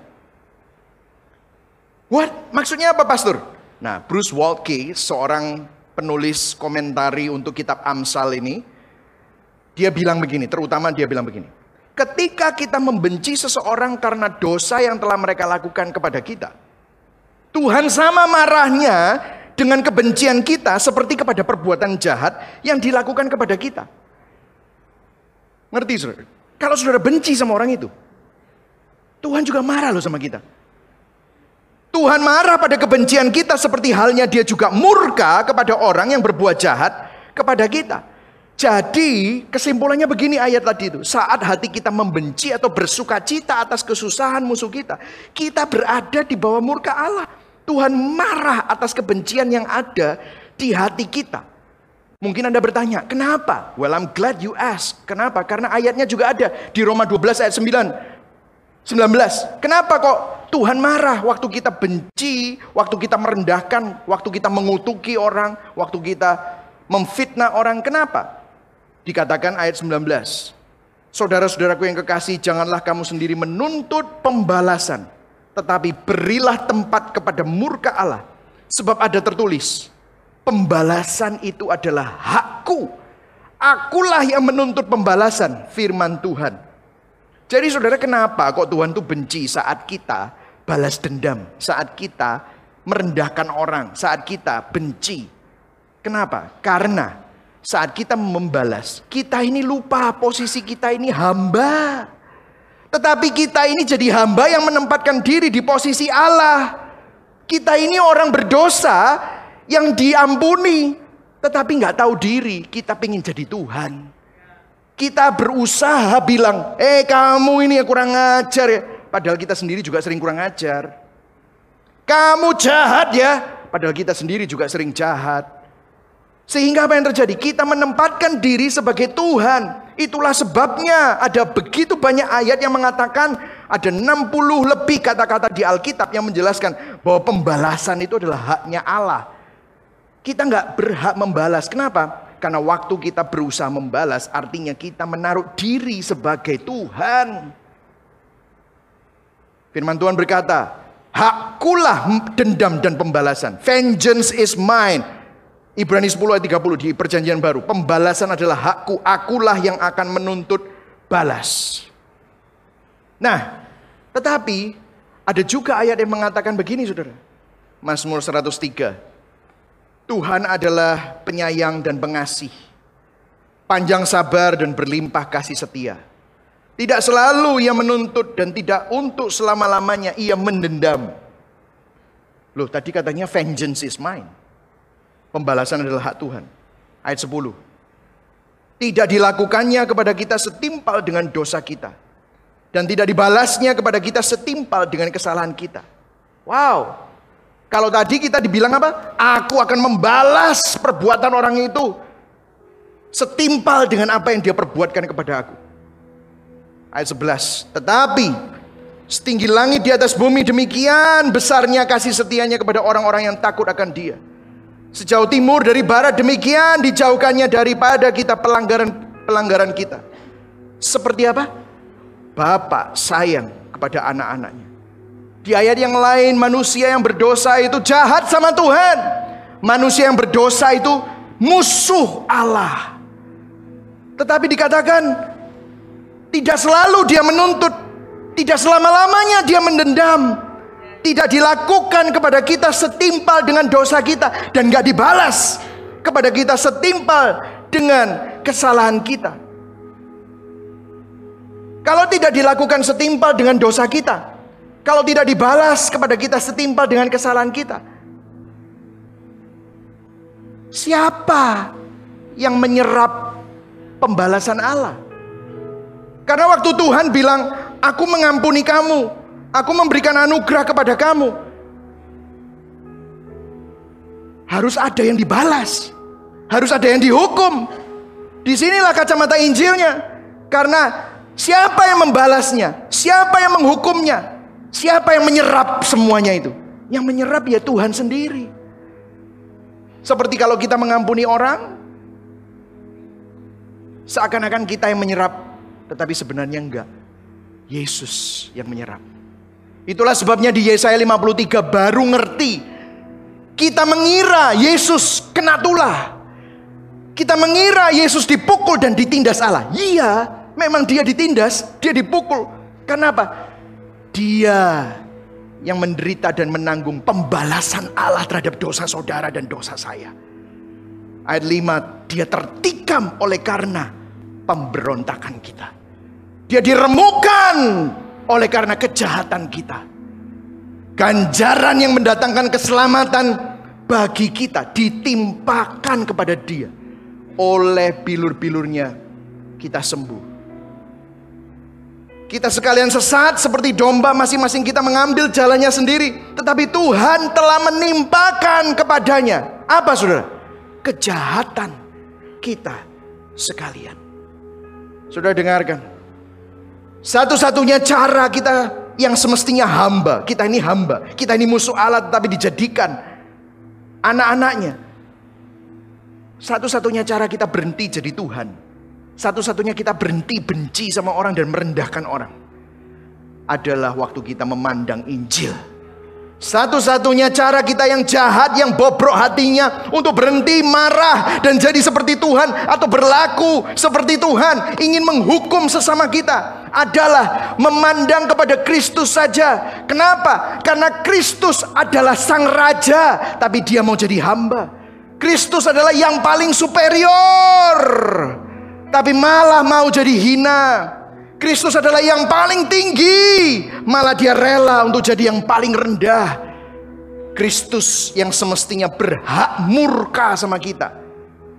What? Maksudnya apa pastor? Nah Bruce Waltke seorang penulis komentari untuk kitab Amsal ini. Dia bilang begini, terutama dia bilang begini. Ketika kita membenci seseorang karena dosa yang telah mereka lakukan kepada kita. Tuhan sama marahnya dengan kebencian kita seperti kepada perbuatan jahat yang dilakukan kepada kita. Ngerti saudara? Kalau saudara benci sama orang itu, Tuhan juga marah loh sama kita. Tuhan marah pada kebencian kita seperti halnya dia juga murka kepada orang yang berbuat jahat kepada kita. Jadi kesimpulannya begini ayat tadi itu. Saat hati kita membenci atau bersuka cita atas kesusahan musuh kita. Kita berada di bawah murka Allah. Tuhan marah atas kebencian yang ada di hati kita. Mungkin Anda bertanya, kenapa? Well, I'm glad you ask. Kenapa? Karena ayatnya juga ada di Roma 12 ayat 9. 19. Kenapa kok Tuhan marah waktu kita benci, waktu kita merendahkan, waktu kita mengutuki orang, waktu kita memfitnah orang. Kenapa? Dikatakan ayat 19. Saudara-saudaraku yang kekasih, janganlah kamu sendiri menuntut pembalasan. Tetapi berilah tempat kepada murka Allah. Sebab ada tertulis, pembalasan itu adalah hakku. Akulah yang menuntut pembalasan firman Tuhan. Jadi saudara kenapa kok Tuhan tuh benci saat kita balas dendam, saat kita merendahkan orang, saat kita benci. Kenapa? Karena saat kita membalas, kita ini lupa posisi kita ini hamba. Tetapi kita ini jadi hamba yang menempatkan diri di posisi Allah. Kita ini orang berdosa yang diampuni, tetapi nggak tahu diri. Kita ingin jadi Tuhan. Kita berusaha bilang, eh kamu ini yang kurang ajar ya. Padahal kita sendiri juga sering kurang ajar. Kamu jahat ya. Padahal kita sendiri juga sering jahat. Sehingga apa yang terjadi? Kita menempatkan diri sebagai Tuhan. Itulah sebabnya ada begitu banyak ayat yang mengatakan ada 60 lebih kata-kata di Alkitab yang menjelaskan bahwa pembalasan itu adalah haknya Allah. Kita nggak berhak membalas. Kenapa? Karena waktu kita berusaha membalas, artinya kita menaruh diri sebagai Tuhan. Firman Tuhan berkata, Hakkulah dendam dan pembalasan. Vengeance is mine. Ibrani 10 ayat 30 di perjanjian baru. Pembalasan adalah hakku. Akulah yang akan menuntut balas. Nah, tetapi ada juga ayat yang mengatakan begini saudara. Mazmur 103. Tuhan adalah penyayang dan pengasih, panjang sabar dan berlimpah kasih setia. Tidak selalu ia menuntut dan tidak untuk selama-lamanya ia mendendam. Loh tadi katanya vengeance is mine. Pembalasan adalah hak Tuhan. Ayat 10. Tidak dilakukannya kepada kita setimpal dengan dosa kita. Dan tidak dibalasnya kepada kita setimpal dengan kesalahan kita. Wow, kalau tadi kita dibilang apa? Aku akan membalas perbuatan orang itu setimpal dengan apa yang dia perbuatkan kepada aku. Ayat 11. Tetapi setinggi langit di atas bumi demikian besarnya kasih setianya kepada orang-orang yang takut akan dia. Sejauh timur dari barat demikian dijauhkannya daripada kita pelanggaran-pelanggaran kita. Seperti apa? Bapak sayang kepada anak-anaknya. Di ayat yang lain manusia yang berdosa itu jahat sama Tuhan. Manusia yang berdosa itu musuh Allah. Tetapi dikatakan tidak selalu dia menuntut, tidak selama-lamanya dia mendendam. Tidak dilakukan kepada kita setimpal dengan dosa kita dan gak dibalas kepada kita setimpal dengan kesalahan kita. Kalau tidak dilakukan setimpal dengan dosa kita, kalau tidak dibalas kepada kita setimpal dengan kesalahan kita. Siapa yang menyerap pembalasan Allah? Karena waktu Tuhan bilang, "Aku mengampuni kamu, aku memberikan anugerah kepada kamu." Harus ada yang dibalas, harus ada yang dihukum. Di sinilah kacamata Injilnya, karena siapa yang membalasnya, siapa yang menghukumnya, Siapa yang menyerap semuanya itu? Yang menyerap ya Tuhan sendiri. Seperti kalau kita mengampuni orang, seakan-akan kita yang menyerap, tetapi sebenarnya enggak. Yesus yang menyerap. Itulah sebabnya di Yesaya 53 baru ngerti. Kita mengira Yesus kena tulah. Kita mengira Yesus dipukul dan ditindas Allah. Iya, memang dia ditindas, dia dipukul. Kenapa? Dia yang menderita dan menanggung pembalasan Allah terhadap dosa saudara dan dosa saya. Ayat 5, dia tertikam oleh karena pemberontakan kita. Dia diremukan oleh karena kejahatan kita. Ganjaran yang mendatangkan keselamatan bagi kita ditimpakan kepada dia. Oleh bilur-bilurnya kita sembuh. Kita sekalian sesat seperti domba masing-masing kita mengambil jalannya sendiri. Tetapi Tuhan telah menimpakan kepadanya. Apa saudara? Kejahatan kita sekalian. Saudara dengarkan. Satu-satunya cara kita yang semestinya hamba. Kita ini hamba. Kita ini musuh Allah tapi dijadikan anak-anaknya. Satu-satunya cara kita berhenti jadi Tuhan satu-satunya kita berhenti benci sama orang dan merendahkan orang adalah waktu kita memandang Injil. Satu-satunya cara kita yang jahat, yang bobrok hatinya untuk berhenti marah dan jadi seperti Tuhan atau berlaku seperti Tuhan, ingin menghukum sesama kita adalah memandang kepada Kristus saja. Kenapa? Karena Kristus adalah sang raja, tapi dia mau jadi hamba. Kristus adalah yang paling superior tapi malah mau jadi hina. Kristus adalah yang paling tinggi, malah dia rela untuk jadi yang paling rendah. Kristus yang semestinya berhak murka sama kita,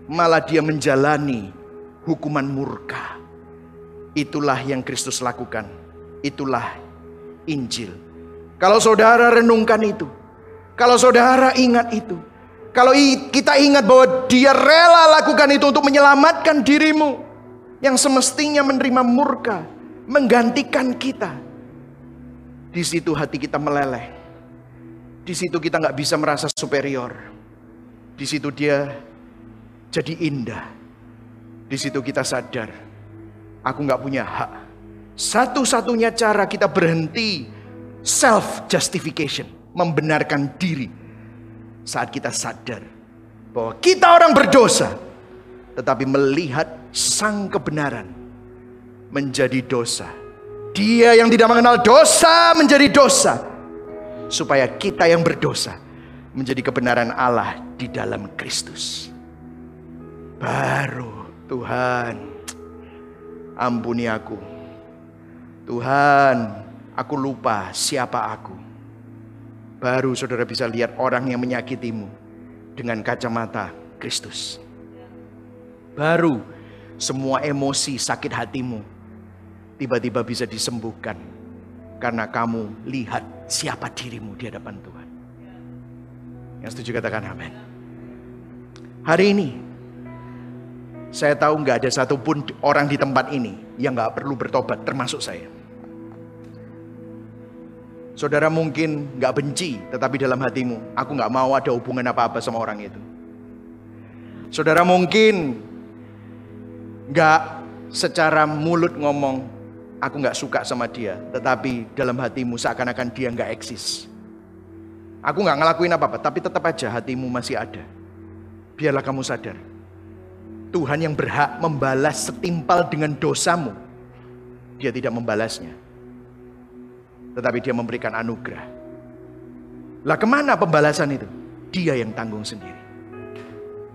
malah dia menjalani hukuman murka. Itulah yang Kristus lakukan. Itulah Injil. Kalau saudara renungkan itu, kalau saudara ingat itu, kalau kita ingat bahwa dia rela lakukan itu untuk menyelamatkan dirimu. Yang semestinya menerima murka. Menggantikan kita. Di situ hati kita meleleh. Di situ kita nggak bisa merasa superior. Di situ dia jadi indah. Di situ kita sadar. Aku nggak punya hak. Satu-satunya cara kita berhenti self justification. Membenarkan diri saat kita sadar bahwa kita orang berdosa, tetapi melihat sang kebenaran menjadi dosa. Dia yang tidak mengenal dosa menjadi dosa, supaya kita yang berdosa menjadi kebenaran Allah di dalam Kristus. Baru Tuhan, ampuni aku. Tuhan, aku lupa siapa aku. Baru saudara bisa lihat orang yang menyakitimu dengan kacamata Kristus. Baru semua emosi sakit hatimu tiba-tiba bisa disembuhkan karena kamu lihat siapa dirimu di hadapan Tuhan. Yang setuju katakan amin. Hari ini saya tahu nggak ada satupun orang di tempat ini yang nggak perlu bertobat termasuk saya. Saudara mungkin nggak benci, tetapi dalam hatimu, aku nggak mau ada hubungan apa-apa sama orang itu. Saudara mungkin nggak secara mulut ngomong, aku nggak suka sama dia, tetapi dalam hatimu seakan-akan dia nggak eksis. Aku nggak ngelakuin apa-apa, tapi tetap aja hatimu masih ada. Biarlah kamu sadar, Tuhan yang berhak membalas setimpal dengan dosamu, dia tidak membalasnya tetapi dia memberikan anugerah. Lah ke mana pembalasan itu? Dia yang tanggung sendiri.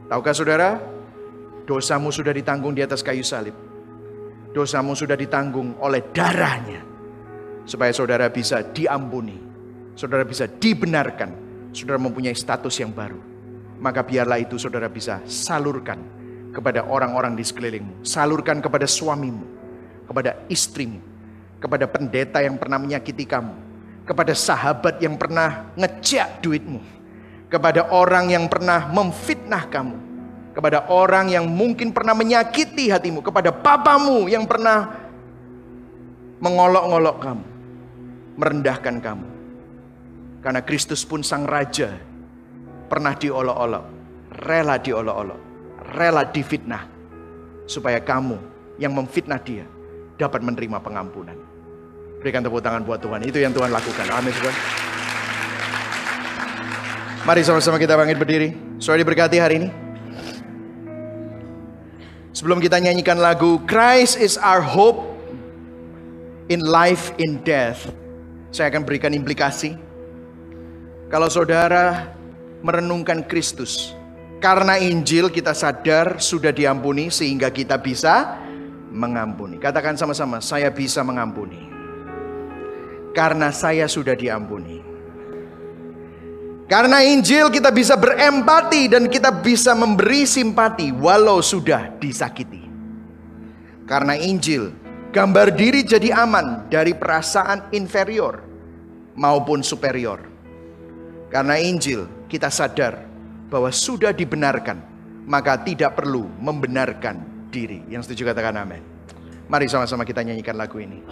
Tahukah saudara? Dosamu sudah ditanggung di atas kayu salib. Dosamu sudah ditanggung oleh darahnya. Supaya saudara bisa diampuni. Saudara bisa dibenarkan. Saudara mempunyai status yang baru. Maka biarlah itu saudara bisa salurkan kepada orang-orang di sekelilingmu. Salurkan kepada suamimu. Kepada istrimu kepada pendeta yang pernah menyakiti kamu, kepada sahabat yang pernah ngejak duitmu, kepada orang yang pernah memfitnah kamu, kepada orang yang mungkin pernah menyakiti hatimu, kepada papamu yang pernah mengolok-olok kamu, merendahkan kamu. Karena Kristus pun sang raja pernah diolok-olok, rela diolok-olok, rela difitnah supaya kamu yang memfitnah dia dapat menerima pengampunan. Berikan tepuk tangan buat Tuhan. Itu yang Tuhan lakukan. Amin. Tuhan. Mari sama-sama kita bangkit berdiri. Sudah diberkati hari ini. Sebelum kita nyanyikan lagu Christ is our hope in life in death. Saya akan berikan implikasi. Kalau saudara merenungkan Kristus, karena Injil kita sadar sudah diampuni sehingga kita bisa mengampuni. Katakan sama-sama, saya bisa mengampuni. Karena saya sudah diampuni. Karena Injil kita bisa berempati dan kita bisa memberi simpati walau sudah disakiti. Karena Injil, gambar diri jadi aman dari perasaan inferior maupun superior. Karena Injil, kita sadar bahwa sudah dibenarkan, maka tidak perlu membenarkan diri. Yang setuju katakan amin. Mari sama-sama kita nyanyikan lagu ini.